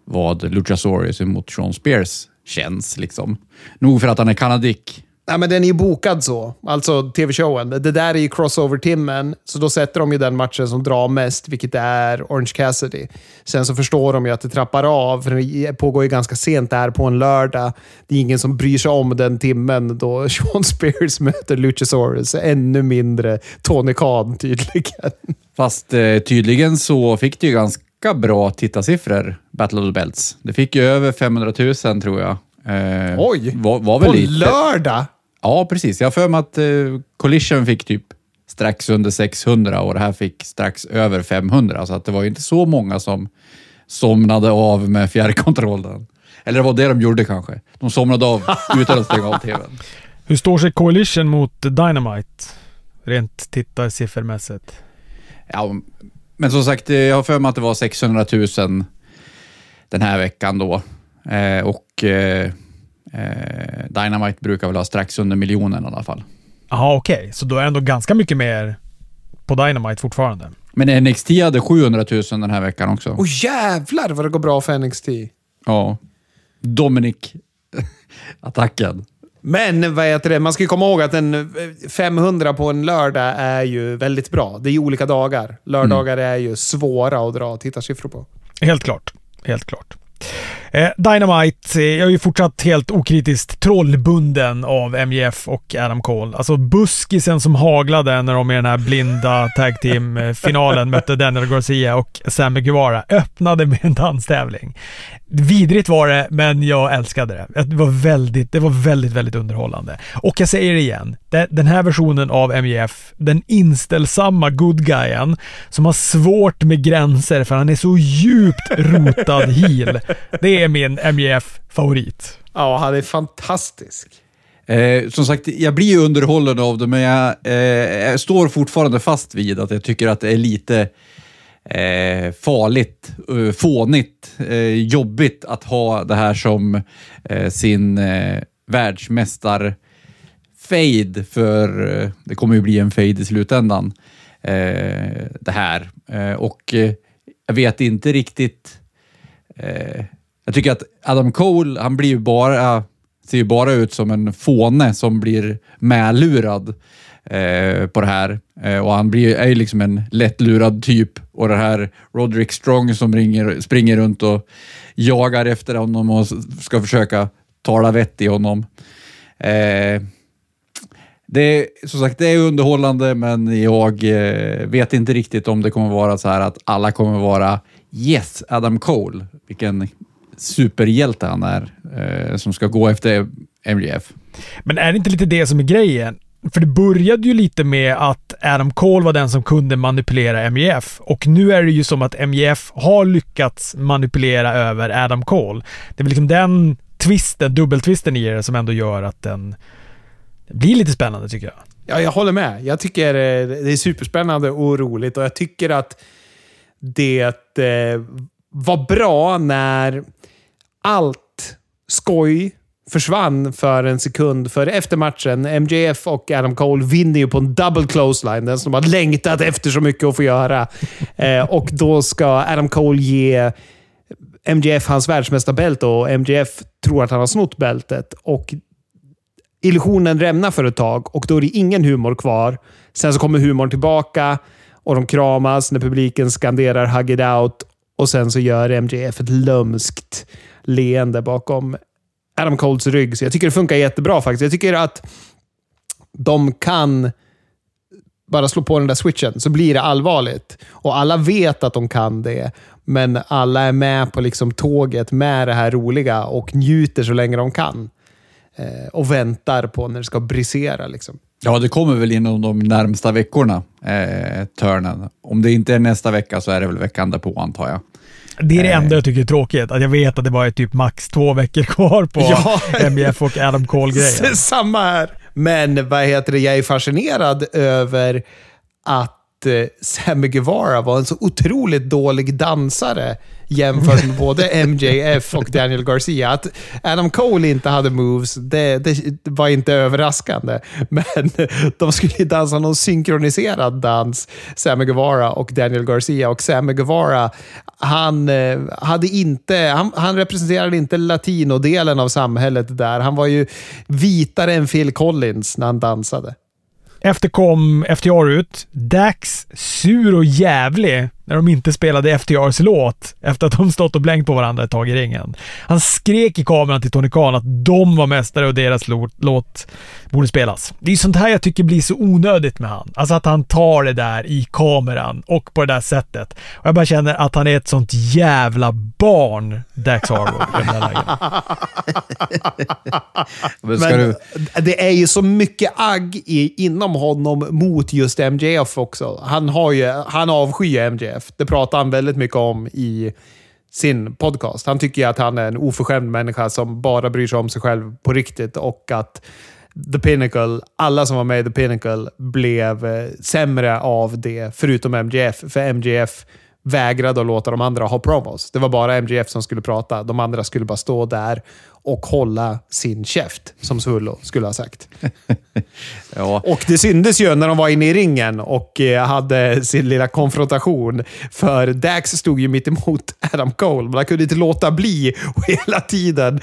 vad Luchasaurus mot Sean Spears känns. Liksom. Nog för att han är kanadick. Nej, men den är ju bokad så. Alltså tv-showen. Det där är ju crossover-timmen, så då sätter de ju den matchen som drar mest, vilket är Orange Cassidy. Sen så förstår de ju att det trappar av, för det pågår ju ganska sent där på en lördag. Det är ingen som bryr sig om den timmen då Sean Spears möter Luchasaurus. Ännu mindre Tony Khan tydligen. Fast eh, tydligen så fick det ju ganska bra tittarsiffror, Battle of the Belts. Det fick ju över 500 000 tror jag. Eh, Oj! Var, var väl på lite... lördag? Ja, precis. Jag har för mig att eh, Collision fick typ strax under 600 och det här fick strax över 500. Så att det var ju inte så många som somnade av med fjärrkontrollen. Eller det var det de gjorde kanske. De somnade av utan att stänga av tvn. Hur står sig Coalition mot Dynamite? Rent tittarsiffermässigt. Ja, men som sagt, jag har för mig att det var 600 000 den här veckan då. Eh, och eh, eh, Dynamite brukar väl ha strax under miljonen i alla fall. Jaha, okej. Okay. Så då är det ändå ganska mycket mer på Dynamite fortfarande. Men NXT hade 700 000 den här veckan också. Åh oh, jävlar vad det går bra för NXT. Ja. Dominic-attacken. Men vad heter det? man ska komma ihåg att en 500 på en lördag är ju väldigt bra. Det är ju olika dagar. Lördagar mm. är ju svåra att dra tittarsiffror på. Helt klart. Helt klart. Eh, Dynamite, eh, jag är ju fortsatt helt okritiskt trollbunden av MJF och Adam Cole. Alltså buskisen som haglade när de i den här blinda tag team-finalen mötte Daniel Garcia och Sammy Guevara öppnade med en danstävling. Vidrigt var det, men jag älskade det. Det var väldigt, det var väldigt, väldigt underhållande. Och jag säger det igen, den här versionen av MJF, den inställsamma good guyen som har svårt med gränser för han är så djupt rotad heel. Det är min MJF-favorit. Ja, han är fantastisk. Eh, som sagt, jag blir ju underhållen av det, men jag, eh, jag står fortfarande fast vid att jag tycker att det är lite eh, farligt, eh, fånigt, eh, jobbigt att ha det här som eh, sin eh, världsmästar fade för eh, det kommer ju bli en fade i slutändan. Eh, det här. Eh, och eh, jag vet inte riktigt. Jag tycker att Adam Cole, han blir ju bara, ser ju bara ut som en fåne som blir medlurad eh, på det här. Eh, och han blir, är ju liksom en lättlurad typ. Och det här Roderick Strong som ringer, springer runt och jagar efter honom och ska försöka tala vett i honom. Eh, det är som sagt det är underhållande, men jag eh, vet inte riktigt om det kommer vara så här att alla kommer vara yes, Adam Cole. Vilken superhjälte han är eh, som ska gå efter MJF. Men är det inte lite det som är grejen? För det började ju lite med att Adam Cole var den som kunde manipulera MJF och nu är det ju som att MJF har lyckats manipulera över Adam Cole. Det är väl liksom den twisten, dubbeltwisten i det som ändå gör att den blir lite spännande tycker jag. Ja, jag håller med. Jag tycker eh, det är superspännande och roligt och jag tycker att det eh, var bra när allt skoj försvann för en sekund. För efter matchen, MJF och Adam Cole vinner ju på en double clothesline. Den som de har längtat efter så mycket att få göra. Eh, och då ska Adam Cole ge MJF hans världsmästarbälte och MJF tror att han har snott bältet. Och illusionen rämnar för ett tag och då är det ingen humor kvar. Sen så kommer humorn tillbaka och de kramas när publiken skanderar “Hug it out” och sen så gör MJF ett lömskt leende bakom Adam Coles rygg. Så jag tycker det funkar jättebra faktiskt. Jag tycker att de kan bara slå på den där switchen så blir det allvarligt. Och alla vet att de kan det, men alla är med på liksom tåget med det här roliga och njuter så länge de kan. Eh, och väntar på när det ska brisera. Liksom. Ja, det kommer väl inom de närmsta veckorna, eh, törnen. Om det inte är nästa vecka så är det väl veckan därpå, antar jag. Det är det enda jag tycker är tråkigt. Att jag vet att det bara är typ max två veckor kvar på ja. MJF och Adam Cole-grejen. Samma här. Men vad heter det, jag är fascinerad över att eh, Sammy Guevara var en så otroligt dålig dansare jämfört med både MJF och Daniel Garcia. Att Adam Cole inte hade moves, det, det var inte överraskande. Men de skulle dansa någon synkroniserad dans, Sammy Guevara och Daniel Garcia. Och Sammy Guevara, han, eh, hade inte, han, han representerade inte latinodelen av samhället där. Han var ju vitare än Phil Collins när han dansade. Efter kom FTR ut. Dax sur och jävlig när de inte spelade FTRs låt efter att de stått och blängt på varandra ett tag i ringen. Han skrek i kameran till Tony Khan att de var mästare och deras låt borde spelas. Det är sånt här jag tycker blir så onödigt med han. Alltså att han tar det där i kameran och på det där sättet. Och jag bara känner att han är ett sånt jävla barn, Dax Harwood, i den här Men, Men det är ju så mycket agg i, inom honom mot just MJF också. Han, har ju, han avskyr MJF. Det pratar han väldigt mycket om i sin podcast. Han tycker att han är en oförskämd människa som bara bryr sig om sig själv på riktigt och att The Pinnacle, alla som var med i The Pinnacle blev eh, sämre av det, förutom MGF. För MGF vägrade att låta de andra ha promos. Det var bara MGF som skulle prata. De andra skulle bara stå där och hålla sin käft, som Svullo skulle ha sagt. ja. Och det syntes ju när de var inne i ringen och eh, hade sin lilla konfrontation. För Dax stod ju mitt emot Adam Cole, men han kunde inte låta bli och hela tiden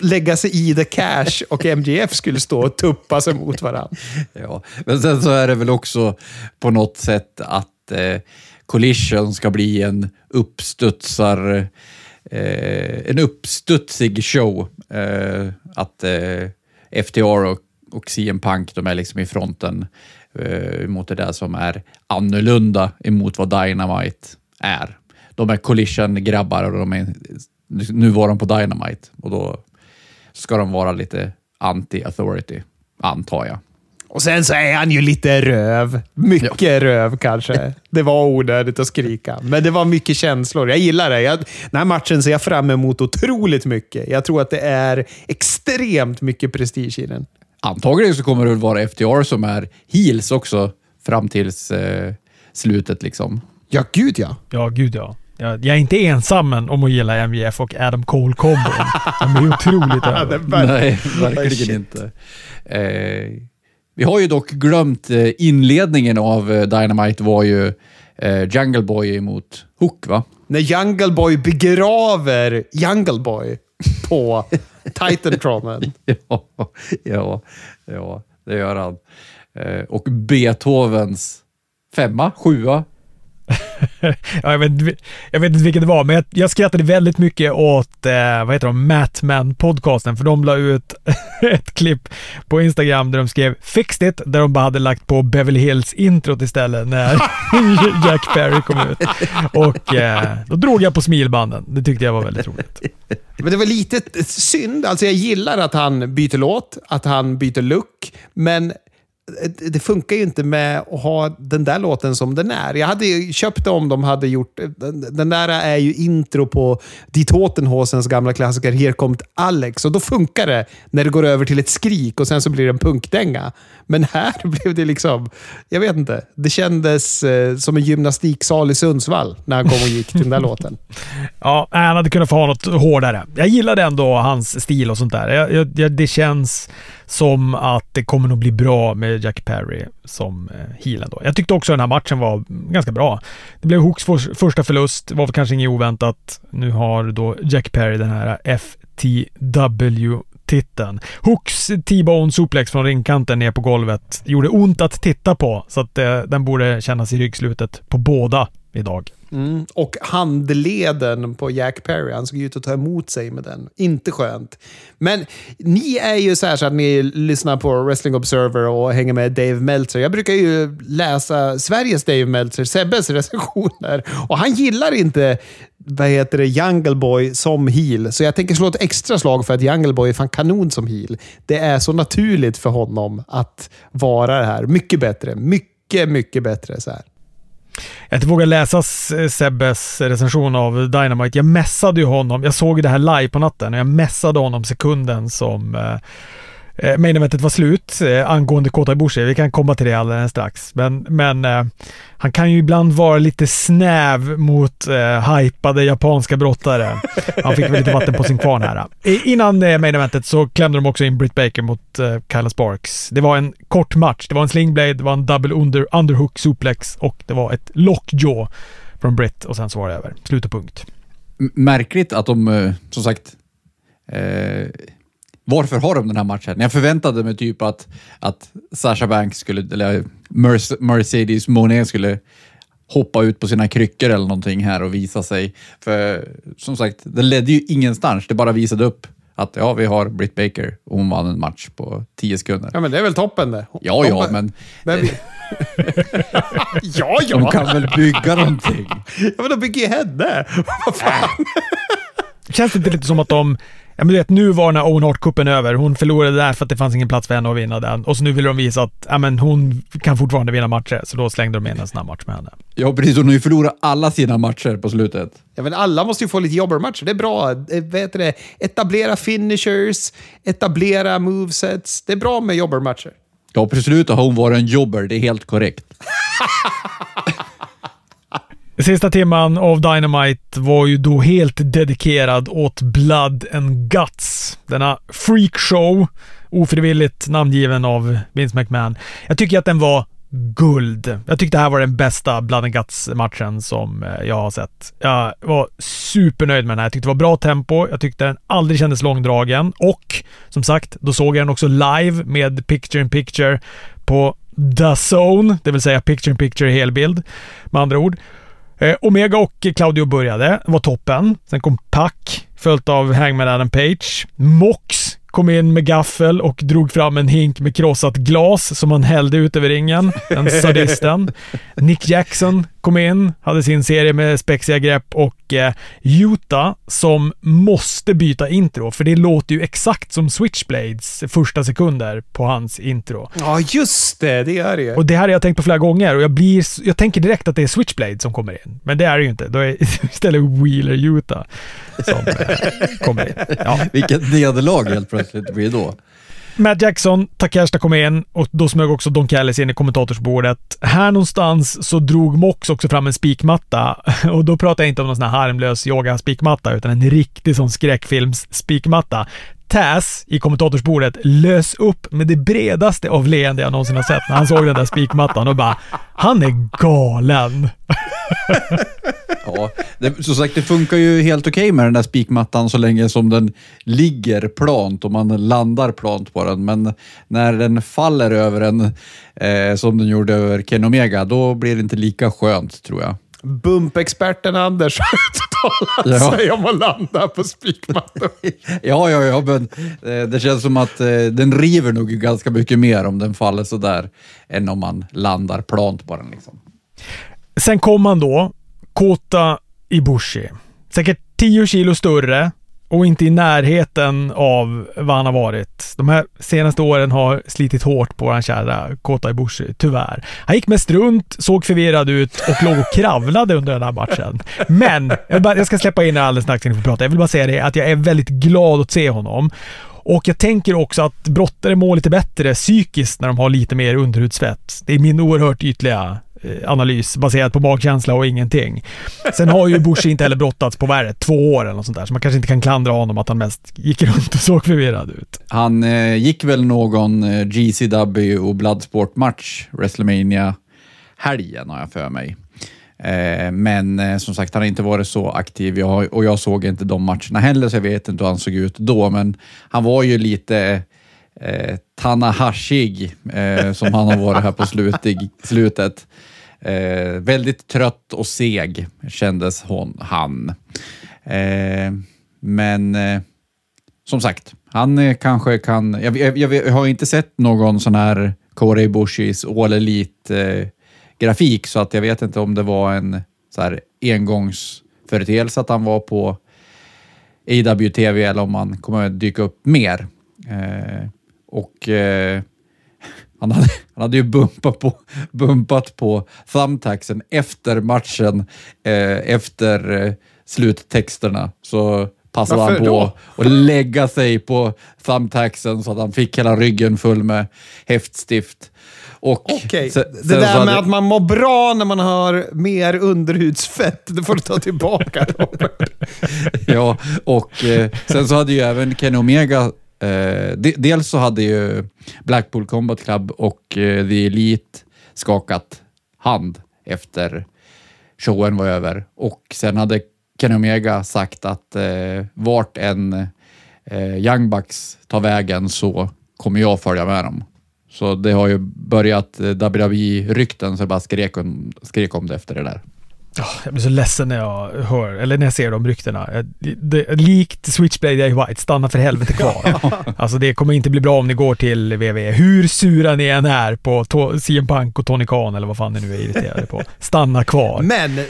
lägga sig i the cash och MGF skulle stå och tuppa sig mot varandra. Ja, men sen så är det väl också på något sätt att eh, Collision ska bli en uppstudsar eh, en uppstudsig show. Eh, att eh, FTR och, och CM Punk, de är liksom i fronten eh, mot det där som är annorlunda emot vad Dynamite är. De är collision-grabbar och de är, nu var de på Dynamite och då ska de vara lite anti-authority, antar jag. Och sen så är han ju lite röv. Mycket ja. röv kanske. Det var onödigt att skrika, men det var mycket känslor. Jag gillar det. Jag, den här matchen ser jag fram emot otroligt mycket. Jag tror att det är extremt mycket prestige i den. Antagligen så kommer det väl vara FTR som är heels också fram tills eh, slutet. liksom. Ja, gud ja. Ja, gud ja. Jag, jag är inte ensam om att gilla MJF och Adam Cole-kombon. De är otroligt över. Nej, verkligen inte. Eh, vi har ju dock glömt eh, inledningen av eh, Dynamite var ju eh, Jungle Boy emot Hook, va? När Jungle Boy begraver Jungle Boy på Titantronen. ja, ja, ja, det gör han. Och Beethovens femma, sjua, ja, jag, vet, jag vet inte vilket det var, men jag, jag skrattade väldigt mycket åt, eh, vad heter de, Matman-podcasten, för de la ut ett klipp på Instagram där de skrev “Fixed it”, där de bara hade lagt på Beverly Hills-introt istället när Jack Perry kom ut. Och eh, då drog jag på smilbanden. Det tyckte jag var väldigt roligt. Men det var lite synd. Alltså jag gillar att han byter låt, att han byter look, men Eh, det funkar ju inte med att ha den där låten som den är. Jag hade köpt det om de hade gjort... Eh, den där är ju intro på Die Totenhosens gamla klassiker Here Komt Alex. Och då funkar det när det går över till ett skrik och sen så blir det en punkdänga. Men här blev det liksom... Jag vet inte. Det kändes eh, som en gymnastiksal i Sundsvall när han kom och gick till den där låten. Ja, han hade kunnat få ha något hårdare. Jag gillade ändå hans stil och sånt där. Jag, jag, det känns som att det kommer nog bli bra med Jack Perry som eh, healen då. Jag tyckte också den här matchen var ganska bra. Det blev Hooks för, första förlust, Det var väl kanske inget oväntat. Nu har då Jack Perry den här FTW titeln. Hooks T-bone suplex från ringkanten ner på golvet gjorde ont att titta på, så att eh, den borde kännas i ryggslutet på båda idag. Mm. Och handleden på Jack Perry, han såg ut att ta emot sig med den. Inte skönt. Men ni är ju så här så att ni lyssnar på Wrestling Observer och hänger med Dave Meltzer. Jag brukar ju läsa Sveriges Dave Meltzer, Sebbes recensioner. Och han gillar inte vad heter det, Jungle Boy som heel. Så jag tänker slå ett extra slag för att Jungle Boy är fan kanon som heel. Det är så naturligt för honom att vara det här. Mycket bättre. Mycket, mycket bättre. så här. Jag inte vågar läsa Sebbes recension av Dynamite. Jag messade ju honom. Jag såg det här live på natten och jag messade honom sekunden som eh, eh, main eventet var slut eh, angående Kota Ibushi. Vi kan komma till det alldeles strax. Men, men eh, han kan ju ibland vara lite snäv mot eh, hypade japanska brottare. Han fick väl lite vatten på sin kvarn här. Innan eh, main eventet så klämde de också in Britt Baker mot eh, Kyla Sparks. Det var en kort match. Det var en slingblade, det var en double under, underhook suplex och det var ett lockjaw från Britt och sen så var det över. Slut och punkt. Märkligt att de, eh, som sagt, eh varför har de den här matchen? Jag förväntade mig typ att, att Sasha Banks skulle, eller Mercedes Monet skulle hoppa ut på sina kryckor eller någonting här och visa sig. För som sagt, det ledde ju ingenstans. Det bara visade upp att ja, vi har Britt Baker och hon vann en match på tio sekunder. Ja, men det är väl toppen det. Ja, ja, men... men vi... ja, ja. De kan väl bygga någonting. Ja, men de bygger ju henne. Vad fan? Känns det inte lite som att de Ja men du vet, nu var den här Owen Hart-cupen över. Hon förlorade där för att det fanns ingen plats för henne att vinna den. Och så nu vill de visa att ja, men hon kan fortfarande vinna matcher. Så då slängde de in en här match med henne. Ja precis, hon har ju förlorat alla sina matcher på slutet. Ja men alla måste ju få lite jobbarmatcher. Det är bra. Vet det, etablera finishers, etablera movesets. Det är bra med jobbarmatcher. Ja, på slutet har hon varit en jobber. Det är helt korrekt. Sista timman av Dynamite var ju då helt dedikerad åt Blood and Guts. Denna freakshow, ofrivilligt namngiven av Vince McMahon. Jag tycker att den var guld. Jag tyckte det här var den bästa Blood and Guts-matchen som eh, jag har sett. Jag var supernöjd med den här. Jag tyckte det var bra tempo. Jag tyckte den aldrig kändes långdragen och som sagt, då såg jag den också live med picture in picture på The Zone, det vill säga picture in picture helbild med andra ord. Eh, Omega och Claudio började, var toppen. Sen kom Pac, följt av Hangman Adam Page. Mox kom in med gaffel och drog fram en hink med krossat glas som han hällde ut över ringen. Den sadisten. Nick Jackson kom in, hade sin serie med spexiga grepp och eh, Utah som måste byta intro, för det låter ju exakt som Switchblades första sekunder på hans intro. Ja, just det. Det gör det. Och det här har jag tänkt på flera gånger och jag, blir, jag tänker direkt att det är Switchblade som kommer in. Men det är det ju inte. Då är istället Wheeler Utah som eh, kommer in. Ja. Vilket nederlag helt plötsligt det blir då. Matt Jackson, Takashita kom in och då smög också Don Callis in i kommentatorsbordet. Här någonstans så drog Mox också fram en spikmatta och då pratar jag inte om någon sån här harmlös yoga-spikmatta utan en riktig sån skräckfilms-spikmatta. Taz i kommentatorsbordet lös upp med det bredaste av leende jag någonsin har sett när han såg den där spikmattan och bara Han är galen! Ja, det, som sagt, det funkar ju helt okej med den där spikmattan så länge som den ligger plant och man landar plant på den. Men när den faller över en, eh, som den gjorde över Ken Omega, då blir det inte lika skönt tror jag. Bumpexperten Anders har uttalat Ja. sig om att landa på spikmattor. Ja, ja, ja, men eh, det känns som att eh, den river nog ganska mycket mer om den faller sådär än om man landar plant på den. Liksom. Sen kom han då, Kota Ibushi. Säkert 10 kilo större och inte i närheten av vad han har varit. De här senaste åren har slitit hårt på våran kära Kota Ibushi, tyvärr. Han gick mest runt, såg förvirrad ut och låg och kravlade under den här matchen. Men, jag, bara, jag ska släppa in er alldeles strax innan vi får prata. Jag vill bara säga det att jag är väldigt glad att se honom. Och jag tänker också att brottare mår lite bättre psykiskt när de har lite mer underhudsfett. Det är min oerhört ytliga Eh, analys baserat på magkänsla och ingenting. Sen har ju Bush inte heller brottats på vad är det, två år eller något sånt där, så man kanske inte kan klandra honom att han mest gick runt och såg förvirrad ut. Han eh, gick väl någon eh, GCW och Bloodsport-match, WrestleMania helgen har jag för mig. Eh, men eh, som sagt, han har inte varit så aktiv jag, och jag såg inte de matcherna heller, så jag vet inte hur han såg ut då, men han var ju lite eh, Tanahashig, eh, som han har varit här på slutig, slutet. Eh, väldigt trött och seg kändes hon, han. Eh, men eh, som sagt, han eh, kanske kan... Jag, jag, jag, har inte sett någon sån här Corey Bushis All Elite-grafik, eh, så att jag vet inte om det var en så här engångsföreteelse att han var på AWTV eller om han kommer dyka upp mer. Eh, och eh, han, hade, han hade ju bumpat på, bumpat på thumbtacksen efter matchen, eh, efter eh, sluttexterna. Så passade Varför han då? på att lägga sig på thumbtacksen så att han fick hela ryggen full med häftstift. Och Okej, sen- det där hade- med att man mår bra när man har mer underhudsfett, det får du ta tillbaka Robert. ja, och eh, sen så hade ju även Kenny Omega, eh, de, dels så hade ju Blackpool Combat Club och eh, The Elite skakat hand efter showen var över. Och sen hade Kenny Omega sagt att eh, vart en eh, Young Bucks tar vägen så kommer jag följa med dem. Så det har ju börjat eh, WWE-rykten så det bara skrek om, skrek om det efter det där. Jag blir så ledsen när jag hör, eller när jag ser de ryktena. Likt Switchblade Jay White, stanna för helvete kvar. alltså det kommer inte bli bra om ni går till WWE. Hur sura ni än är på to- CM Punk och Tony Khan eller vad fan ni nu är irriterade på. Stanna kvar. Men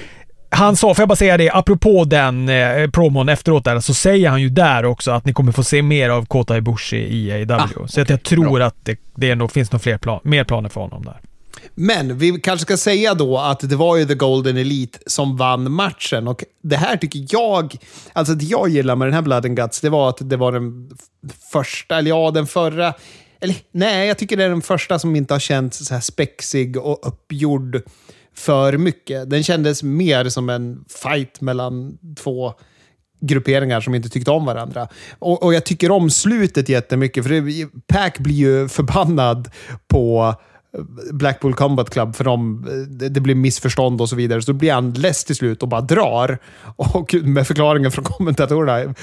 Han sa, får jag bara säga det, apropå den eh, promon efteråt där, så säger han ju där också att ni kommer få se mer av Kota Ibushi i AEW. Ah, så att jag tror att det, det nog, finns nog fler plan, mer planer för honom där. Men vi kanske ska säga då att det var ju The Golden Elite som vann matchen. Och det här tycker jag, alltså det jag gillar med den här Blood and Guts, det var att det var den första, eller ja, den förra, eller nej, jag tycker det är den första som inte har känts så här spexig och uppgjord för mycket. Den kändes mer som en fight mellan två grupperingar som inte tyckte om varandra. Och, och jag tycker om slutet jättemycket, för det, Pac blir ju förbannad på Blackpool Combat Club för de, det, blir missförstånd och så vidare. Så då blir han less till slut och bara drar. Och med förklaringen från kommentatorerna.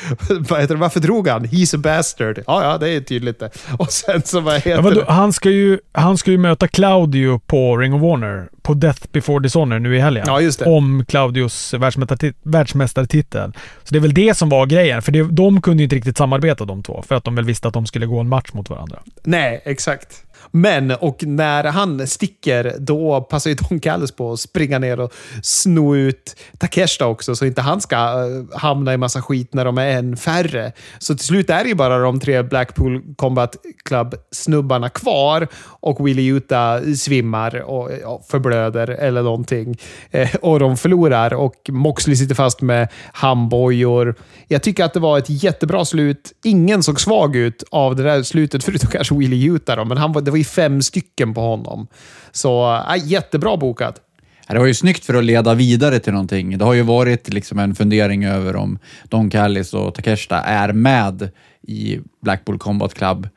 Varför drog han? He's a bastard. Ja, ja, det är tydligt det. Och sen så vad heter Ja, det? han, ska ju, han ska ju möta Claudio på Ring of Honor på Death before Dishonor nu i helgen. Ja. Om världsmästarti- världsmästartitel. Så det är väl det som var grejen. För det, de kunde ju inte riktigt samarbeta de två. För att de väl visste att de skulle gå en match mot varandra. Nej, exakt. Men, och när han sticker, då passar ju Don Callis på att springa ner och sno ut Takeshita också, så inte han ska eh, hamna i massa skit när de är en färre. Så till slut är det ju bara de tre Blackpool Combat Club-snubbarna kvar och Willie Utah svimmar och ja, blöder eller någonting. Eh, och de förlorar och Moxley sitter fast med handbojor. Jag tycker att det var ett jättebra slut. Ingen såg svag ut av det där slutet, förutom kanske Willie Utah. Men han var, det var ju fem stycken på honom. Så eh, jättebra bokat. Det var ju snyggt för att leda vidare till någonting. Det har ju varit liksom en fundering över om Don Callis och Takeshita är med i Blackpool Combat Club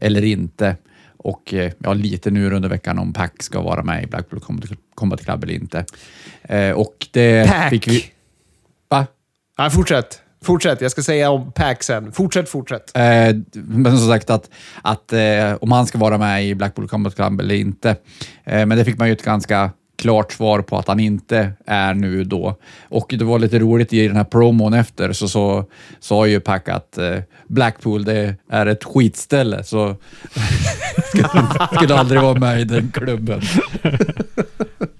eller inte. Och eh, ja, lite nu under veckan om Pack ska vara med i Blackpool Combat- Combat Club eller inte. Eh, och det Pack. fick vi... Va? Ja, fortsätt. Fortsätt. Jag ska säga om Pack sen. Fortsätt, fortsätt. Eh, men som sagt, att, att eh, om han ska vara med i Blackpool Combat Club eller inte. Eh, men det fick man ju ett ganska klart svar på att han inte är nu då. Och det var lite roligt i den här promon efter så, så sa ju Pack att eh, Blackpool det är ett skitställe så skulle, skulle aldrig vara med i den klubben.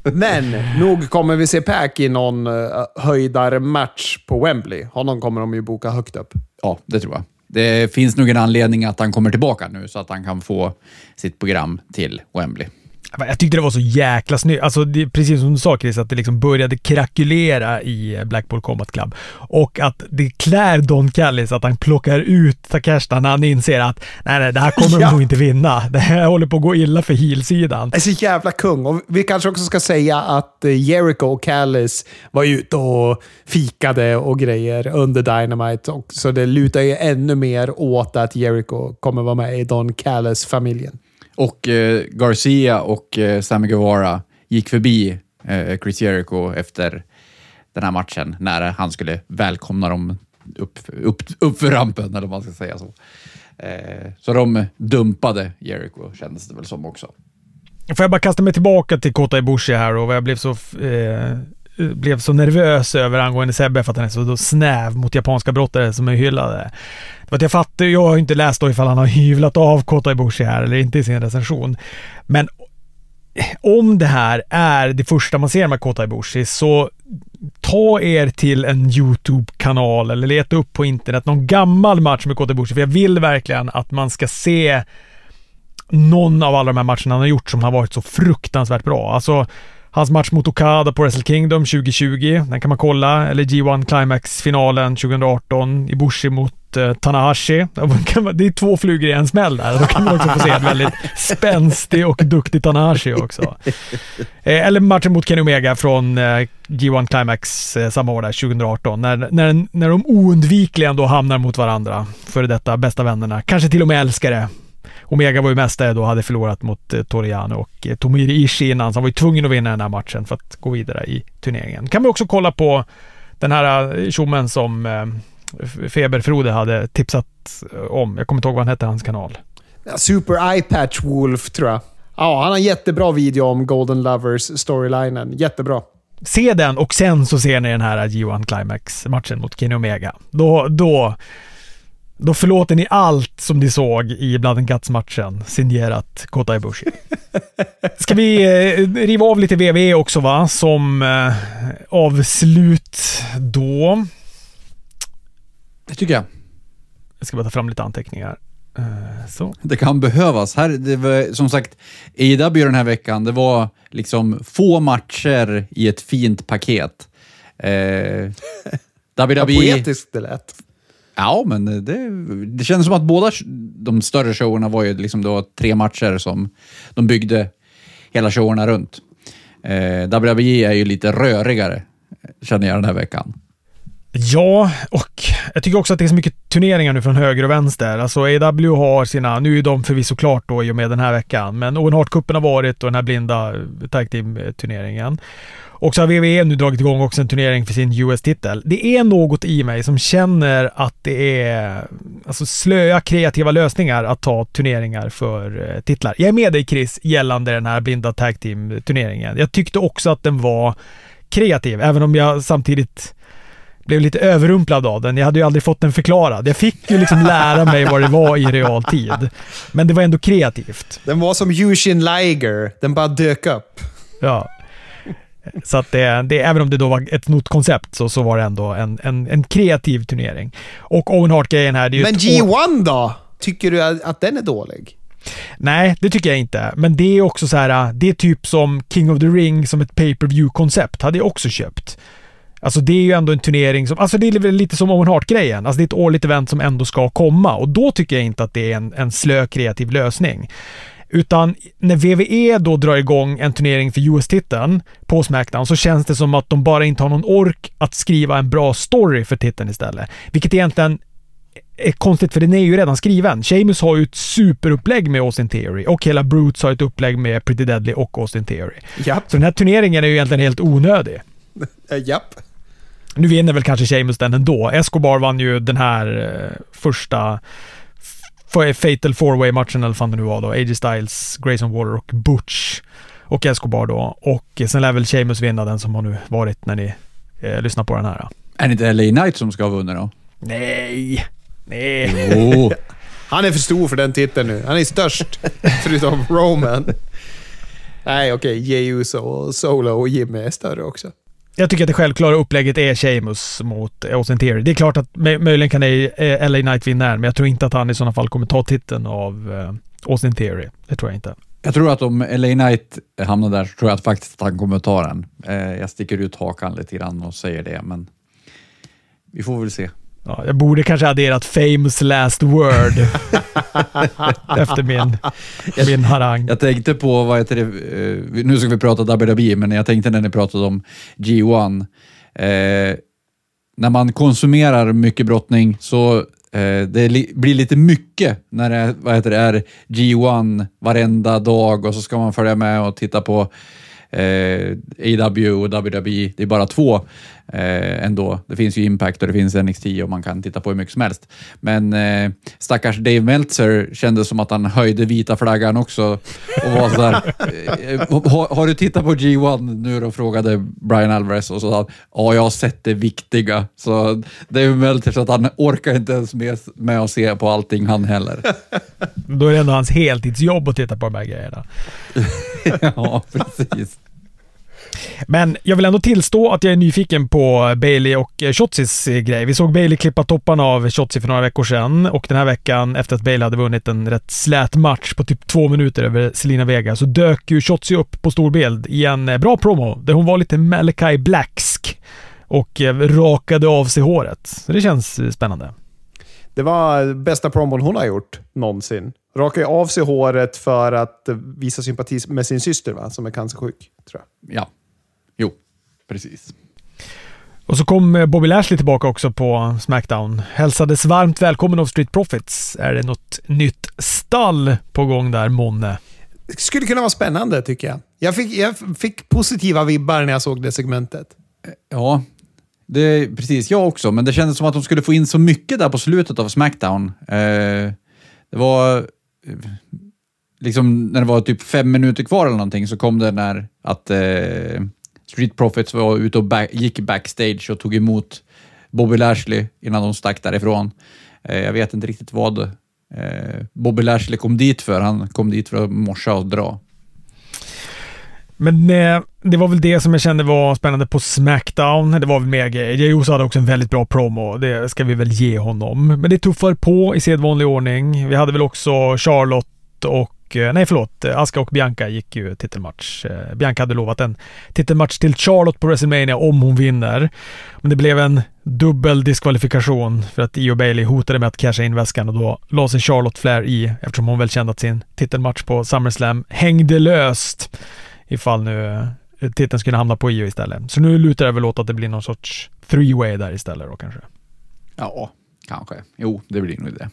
Men nog kommer vi se Pack i någon uh, höjdarmatch på Wembley. Honom kommer de ju boka högt upp. Ja, det tror jag. Det finns nog en anledning att han kommer tillbaka nu så att han kan få sitt program till Wembley. Jag tyckte det var så jäkla snyggt. Alltså, det precis som du sa Chris, att det liksom började krakulera i Blackpool Combat Club. Och att det klär Don Callis att han plockar ut Takeshita när han inser att nej, nej, det här kommer Ja. de nog inte vinna. Det här håller på att gå illa för heel-sidan. är så jävla kung. Och vi kanske också ska säga att eh, Jericho och Callis var ute och fikade och grejer under Dynamite. Och, så det lutar ju ännu mer åt att Jericho kommer vara med i Don Callis-familjen. Och eh, Garcia och eh, Sammy Guevara gick förbi eh, Chris Jericho efter den här matchen när han skulle välkomna dem upp, upp, upp för rampen, eller vad man ska säga så. Eh, så de dumpade Jericho, kändes det väl som också. Får jag bara kasta mig tillbaka till Kota Ibushi här och vad jag blev så, eh, Eh, blev så nervös över angående Sebbe för att han är så då snäv mot japanska brottare som är hyllade. För att jag fattar, jag har inte läst då ifall han har hyvlat av Kota Ibushi här eller inte i sin recension. Men om det här är det första man ser med Kota Ibushi så ta er till en YouTube-kanal eller leta upp på internet någon gammal match med Kota Ibushi. För jag vill verkligen att man ska se någon av alla de här matcherna han har gjort som har varit så fruktansvärt bra. Alltså, hans match mot Okada på Wrestle Kingdom 2020, den kan man kolla. Eller G1 Climax-finalen 2018, Ibushi mot eh, Tanahashi. Det är två flugor i en smäll där. Då kan man också få se en väldigt spänstig och duktig Tanahashi också. Eh, Eller matchen mot Kenny Omega från eh, G1 Climax eh, samma år där, 2018. När, när, när de oundvikligen då hamnar mot varandra. Före detta bästa vännerna. Kanske till och med älskare. Omega var ju mästare då, hade förlorat mot eh, Toriano och eh, Tomohiro Ishii innan, så han var ju tvungen att vinna den här matchen för att gå vidare i turneringen. Kan vi också kolla på den här eh, tjommen som eh, F- Feber-Frode hade tipsat eh, om. Jag kommer inte ihåg vad han hette, hans kanal. Super Eye Patch Wolf, tror jag. Ja, han har en jättebra video om Golden Lovers storylinen. Jättebra. Se den och sen så ser ni den här G1 Climax-matchen mot Kenny Omega. Då, då, då förlåter ni allt som ni såg i Blood and Guts-matchen, signerat Kota Ibushi. Ska vi eh, riva av lite WWE också va, som eh, avslut då. Det tycker jag. Jag ska bara ta fram lite anteckningar. Eh, så. Det kan behövas. Här, det var, som sagt, AW den här veckan, det var liksom få matcher i ett fint paket. Eh, Vad WWE... poetiskt det lät. Ja, men det, det kändes som att båda de större showerna var ju liksom då tre matcher som de byggde hela showerna runt. Eh, WWE är ju lite rörigare, eh, känner jag den här veckan. Ja, och jag tycker också att det är så mycket turneringar nu från höger och vänster. Alltså AW har sina, nu är de förvisso klart då i och med den här veckan, men Owen Hart-cupen har varit och den här blinda tag team-turneringen. Och så har WWE nu dragit igång också en turnering för sin US-titel. Det är något i mig som känner att det är alltså slöa kreativa lösningar att ta turneringar för eh, titlar. Jag är med dig Chris gällande den här blinda tag team-turneringen. Jag tyckte också att den var kreativ, även om jag samtidigt blev lite överrumplad av den. Jag hade ju aldrig fått den förklarad. Jag fick ju liksom lära mig vad det var i realtid. Men det var ändå kreativt. Den var som Yushin Liger. Den bara dök upp. Ja. Så att det, det, även om det då var ett nytt koncept så, så var det ändå en, en, en kreativ turnering. Och Owen Hart-grejen här, det är Men G1 då? Tycker du att, att den är dålig? Nej, det tycker jag inte. Men det är också så här, det är typ som King of the Ring som ett pay per view koncept hade jag också köpt. Alltså det är ju ändå en turnering som, alltså det är väl lite som Owen Hart-grejen. Alltså det är ett årligt event som ändå ska komma och då tycker jag inte att det är en, en slö kreativ lösning. Utan när VVE då drar igång en turnering för US-titeln på Smackdown så känns det som att de bara inte har någon ork att skriva en bra story för titeln istället. Vilket egentligen är konstigt för den är ju redan skriven. Sheamus har ju ett superupplägg med Austin Theory och hela Brutes har ett upplägg med Pretty Deadly och Austin Theory. Japp. Så den här turneringen är ju egentligen helt onödig. Japp. Nu vinner väl kanske Sheamus den ändå. Escobar vann ju den här eh, första Fatal Four Way matchen eller vad det nu var då. AJ Styles, Grayson Waller och Butch. Och Escobar då. Och sen lär väl Sheamus vinna den som har nu varit när ni eh, lyssnar på den här. Är det inte LA Knight som ska ha vunnit då? Nej! Nej! Jo. Han är för stor för den titeln nu. Han är störst, förutom Roman. Nej, okej. Okay. Jey Uso och Solo och Jimmy är större också. Jag tycker att det självklara upplägget är Sheamus mot Austin Theory. Det är klart att möjligen kan eh, LA Knight vinna men jag tror inte att han i sådana fall kommer ta titeln av eh, Austin Theory. Det tror jag inte. Jag tror att om LA Knight hamnar där så tror jag att faktiskt att han kommer ta den. Eh, jag sticker ut hakan lite grann och säger det, men vi får väl se. Ja, jag borde kanske adderat famous last word efter min, min harang. Jag tänkte på, vad heter det, uh, nu ska vi prata WWE, men jag tänkte när ni pratade om G1. Eh, när man konsumerar mycket brottning så eh, det li blir lite mycket när det, vad heter det, är G1 varenda dag och så ska man följa med och titta på eh, AW och WWE. Det är bara två eh, ändå. Det finns ju Impact och det finns NXT och man kan titta på hur mycket som helst. Men eh, stackars Dave Meltzer kändes som att han höjde vita flaggan också och var sådär. eh, har, har, du tittat på G1 nu då? frågade Brian Alvarez och så sa ja, jag har sett det viktiga. Så Dave Meltzer så att han orkar inte ens med, med att se på allting han heller. Då är det ändå hans heltidsjobb att titta på de här grejerna. ja, precis. Men jag vill ändå tillstå att jag är nyfiken på Bailey och eh, Shotzis eh, grej. Vi såg Bailey klippa topparna av Shotzi för några veckor sedan och den här veckan efter att Bailey hade vunnit en rätt slät match på typ två minuter över Selina Vega så dök ju Shotzi upp på storbild i en eh, bra promo där hon var lite Malachi Blacksk och rakade av sig håret. Så det känns spännande. Det var bästa promon hon har gjort någonsin. Rakade av sig håret för att visa sympati med sin syster va? som är cancersjuk. Tror jag. Ja, jo, precis. Och så kom eh, Bobby Lashley tillbaka också på Smackdown. Hälsades varmt välkommen av Street Profits. Är det något nytt stall på gång där, månne? Det skulle kunna vara spännande tycker jag. Jag fick, jag fick positiva vibbar när jag såg det segmentet. Ja, det, precis. Jag också, men det kändes som att de skulle få in så mycket där på slutet av Smackdown. Eh, det var liksom när det var typ fem minuter kvar eller någonting så kom det när att eh, Street Profits var ute och back, gick backstage och tog emot Bobby Lashley innan de stack därifrån. Eh, jag vet inte riktigt vad eh, Bobby Lashley kom dit för. Han kom dit för att morsa och dra. Men eh, det var väl det som jag kände var spännande på Smackdown. Det var väl mer grejer. Jey hade också en väldigt bra promo. Det ska vi väl ge honom. Men det tuffar på i sedvanlig ordning. Vi hade väl också Charlotte och eh, Nej förlåt, Aska och Bianca gick ju titelmatch. Eh, Bianca hade lovat en titelmatch till Charlotte på WrestleMania om hon vinner. Men det blev en dubbel diskvalifikation för att Io Bailey hotade med att casha in väskan och då la sig Charlotte Flair i eftersom hon väl kände att sin titelmatch på SummerSlam hängde löst ifall nu titeln skulle hamna på Io istället. Så nu lutar det väl åt att det blir någon sorts three-way där istället då kanske. Ja, kanske. Jo, det blir nog det.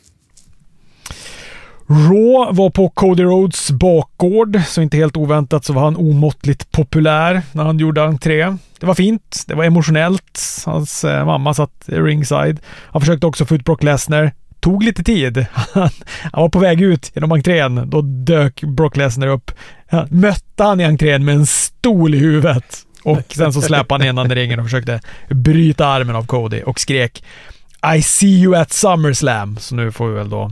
Raw var på Cody Rhodes bakgård, så inte helt oväntat så var han omåttligt populär när han gjorde entré. Det var fint, det var emotionellt. Hans eh, mamma satt ringside. Han försökte också få ut Brock Lesnar. Tog lite tid. Han, han var på väg ut genom entrén. Då dök Brock Lesnar upp. Han mötte han i entrén med en stol i huvudet. Och sen så släpade han in han i ringen och försökte bryta armen av Cody och skrek I see you at SummerSlam. Så nu får vi väl då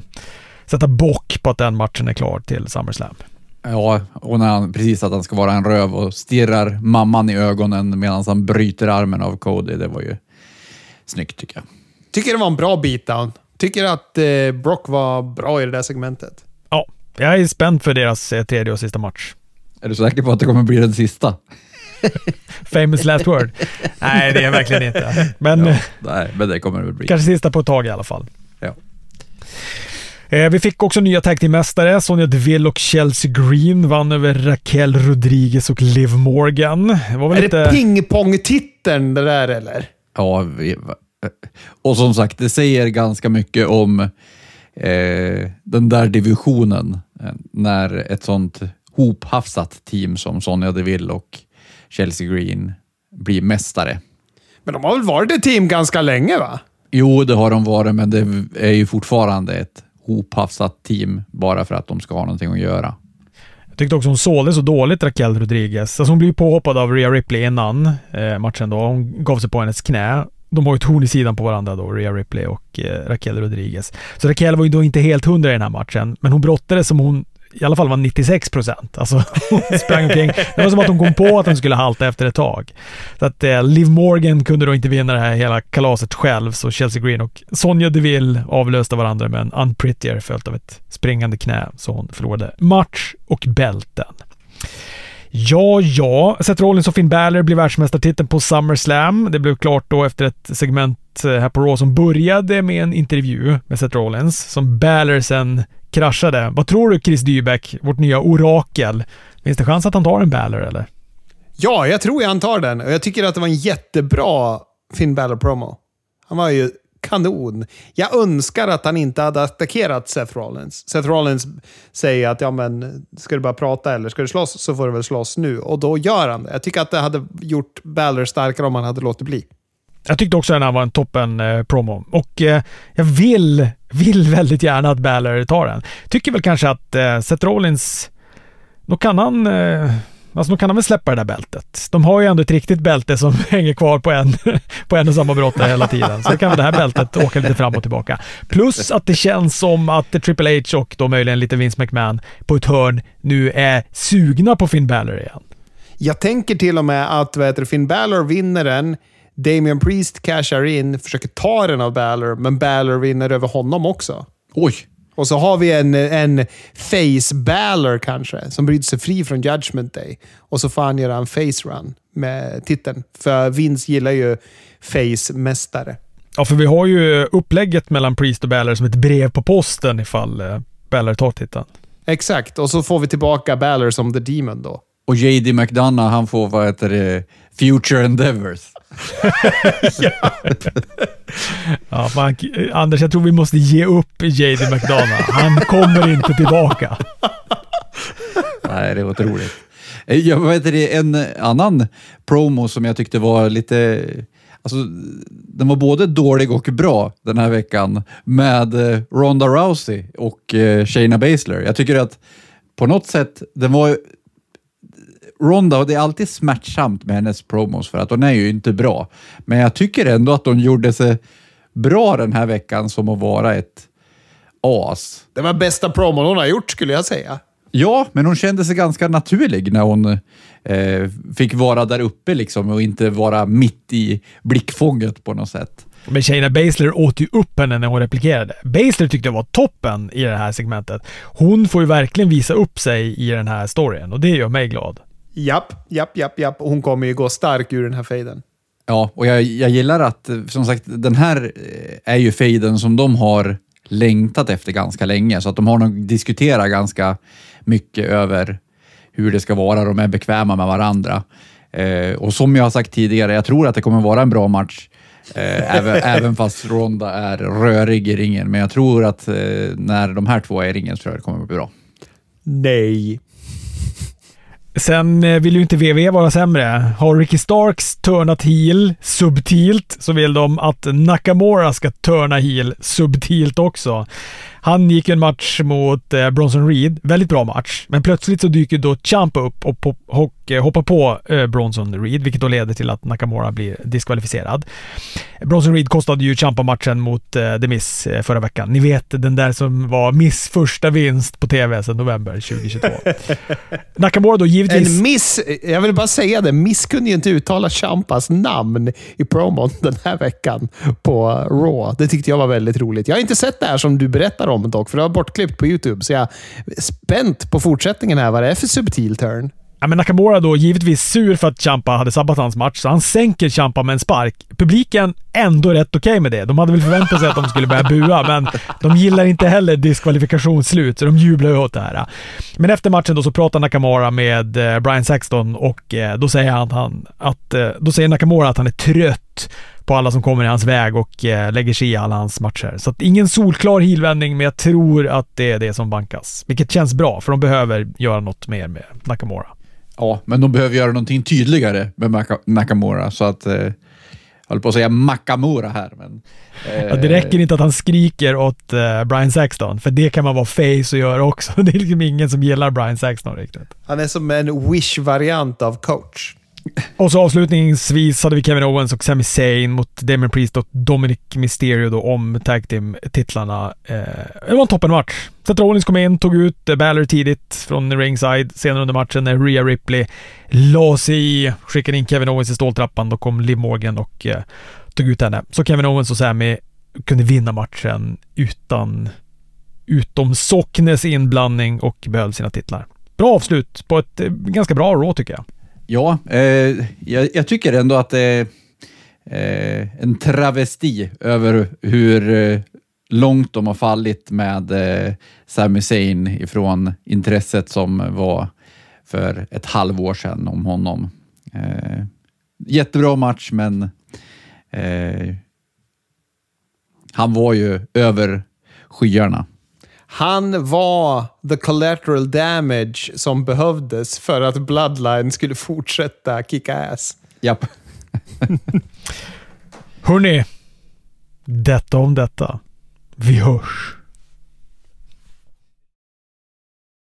sätta bock på att den matchen är klar till SummerSlam. Ja, och när han, precis att han ska vara en röv och stirrar mamman i ögonen medan han bryter armen av Cody. Det var ju snyggt tycker jag. Tycker det var en bra beatdown. Tycker att eh, Brock var bra i det där segmentet. Ja, jag är spänd för deras eh, tredje och sista match. Är du säker på att det kommer bli den sista? Famous last word. Nej, det är jag verkligen inte. Men Ja, nej, men det kommer det väl bli. kanske sista på ett tag i alla fall. Ja. Eh, Vi fick också nya tag team-mästare. Sonja Deville och Chelsea Green vann över Raquel Rodriguez och Liv Morgan. Det var väl Är lite... det pingpong-titeln det där eller? Ja, vi, och som sagt, det säger ganska mycket om eh, den där divisionen eh, när ett sånt hophafsat team som Sonja Deville och Chelsea Green blir mästare. Men de har väl varit ett team ganska länge va? Jo, det har de varit, men det är ju fortfarande ett hophafsat team bara för att de ska ha någonting att göra. Jag tyckte också hon sålde så dåligt, Raquel Rodriguez. Alltså hon blev påhoppad av Rhea Ripley innan eh, matchen då. Hon gav sig på hennes knä. De har ju ett horn i sidan på varandra då, Rhea Ripley och eh, Raquel Rodriguez. Så Raquel var ju då inte helt hundra i den här matchen, men hon brottades som hon i alla fall var 96 procent. Alltså, hon sprang omkring. Det var som att hon kom på att hon skulle halta efter ett tag. Så att eh, Liv Morgan kunde då inte vinna det här hela kalaset själv, så Chelsea Green och Sonja Deville avlöste varandra med en unprettier följt av ett springande knä, så hon förlorade match och bälten. Ja, ja. Seth Rollins och Finn Balor blir världsmästartiteln på SummerSlam. Det blev klart då efter ett segment eh, här på Raw som började med en intervju med Seth Rollins som Balor sen kraschade. Vad tror du Chris Dybeck, vårt nya orakel? Finns det chans att han tar en Balor eller? Ja, jag tror jag tar den. Och jag tycker att det var en jättebra Finn Balor-promo. Han var ju kanon. Jag önskar att han inte hade attackerat Seth Rollins. Seth Rollins säger att ja, men ska du bara prata eller ska du slåss så får du väl slåss nu. Och då gör han det. Jag tycker att det hade gjort Balor starkare om han hade låtit bli. Jag tyckte också att den här var en toppen eh, promo. Och eh, jag vill, vill väldigt gärna att Balor tar den. Tycker väl kanske att eh, Seth Rollins, då kan han eh, Alltså då kan han väl släppa det där bältet. De har ju ändå ett riktigt bälte som hänger kvar på en, på en och samma brottare hela tiden. Så då kan väl det här bältet åka lite fram och tillbaka. Plus att det känns som att Triple H och då möjligen lite Vince McMahon på ett hörn nu är sugna på Finn Balor igen. Jag tänker till och med att vad heter Finn Balor vinner den. Damian Priest cashar in, försöker ta den av Balor, men Balor vinner över honom också. Oj! Och så har vi en, en face Balor kanske, som bryter sig fri från Judgment Day. Och så får han göra en face run med titeln. För Vince gillar ju face-mästare. Ja, för vi har ju upplägget mellan Priest och Balor som ett brev på posten ifall eh, Balor tar titeln. Exakt, och så får vi tillbaka Balor som The Demon då. Och JD McDonough, han får vad heter det, Future Endeavors. Ja, man, Anders, jag tror vi måste ge upp JD McDonough. Han kommer inte tillbaka. Nej, det var otroligt. Eh, Jag vet det, en annan promo som jag tyckte var lite... Alltså, den var både dålig och bra den här veckan med eh, Ronda Rousey och eh, Shayna Baszler. Jag tycker att på något sätt, den var... Ronda, och det är alltid smärtsamt med hennes promos för att hon är ju inte bra. Men jag tycker ändå att hon gjorde sig bra den här veckan som att vara ett as. Det var bästa promon hon har gjort skulle jag säga. Ja, men hon kände sig ganska naturlig när hon eh, fick vara där uppe liksom och inte vara mitt i blickfånget på något sätt. Men Shayna Baszler åt ju upp henne när hon replikerade. Baszler tyckte jag var toppen i det här segmentet. Hon får ju verkligen visa upp sig i den här storyn och det gör mig glad. Japp, japp, japp, japp. Hon kommer ju gå stark ur den här fejden. Ja, och jag, jag gillar att, eh, som sagt, den här eh, är ju fejden som de har längtat efter ganska länge, så att de har nog diskuterat ganska mycket över hur det ska vara. De är bekväma med varandra. Eh, och som jag har sagt tidigare, jag tror att det kommer vara en bra match. Eh, även, även fast Ronda är rörig i ringen. Men jag tror att eh, när de här två är i ringen så tror jag det kommer bli bra. Nej. Sen eh, vill ju inte VV vara sämre. Har Ricky Starks turnat heel subtilt så vill de att Nakamura ska turna heel subtilt också. Han gick en match mot eh, Bronson Reed. Väldigt bra match. Men plötsligt så dyker då Champa upp och, och, och eh, hoppar på eh, Bronson Reed, vilket då leder till att Nakamura blir diskvalificerad. Bronson Reed kostade ju Champa-matchen mot eh, The Miss eh, förra veckan. Ni vet den där som var Miss första vinst på TV sedan november 2022. Nakamura då givetvis... En miss, jag vill bara säga det, Miss kunde ju inte uttala Champas namn i promon den här veckan på Raw. Det tyckte jag var väldigt roligt. Jag har inte sett det här som du berättar om dock, för det var bortklippt på YouTube. Så jag är spänt på fortsättningen här, vad det är för subtil turn. Ja, men Nakamura då givetvis sur för att Champa hade sabbat hans match, så han sänker Champa med en spark. Publiken ändå rätt okej okay med det. De hade väl förväntat sig att de skulle börja bua, men de gillar inte heller diskvalifikationsslut, så de jublar ju åt det här. Men efter matchen då så pratar Nakamura med eh, Brian Sexton och eh, då säger han, han att, eh, då säger Nakamura att han är trött på alla som kommer i hans väg och eh, lägger sig i alla hans matcher. Så att ingen solklar helvändning, men jag tror att det är det som bankas. Vilket känns bra, för de behöver göra något mer med Nakamura. Ja, men de behöver göra någonting tydligare med Nakamura, så att eh, jag håller på att säga Makamura här, men... Eh, ja, det räcker inte att han skriker åt eh, Brian Saxton, för det kan man vara face och göra också. Det är liksom ingen som gillar Brian Saxton riktigt. Han är som en wish-variant av coach. Och så avslutningsvis hade vi Kevin Owens och Sami Zayn mot Damien Priest och Dominic Mysterio då om Tag Team-titlarna. Eh, det var en toppenmatch. Seth Rollins kom in, tog ut Balor tidigt från ringside. Senare under matchen när Rhea Ripley la sig i, skickade in Kevin Owens i ståltrappan. Då kom Liv Morgan och eh, tog ut henne. Så Kevin Owens och Sami kunde vinna matchen utan utom Socknes inblandning och behöll sina titlar. Bra avslut på ett eh, ganska bra Raw tycker jag. Ja, eh, jag, jag, tycker ändå att det är eh, en travesti över hur eh, långt de har fallit med eh, Sami Zayn ifrån intresset som var för ett halvår sedan om honom. Eh, jättebra match, men eh, han var ju över skyarna. Han var the collateral damage som behövdes för att Bloodline skulle fortsätta kicka ass. Japp. Hörni, detta om detta. Vi hörs.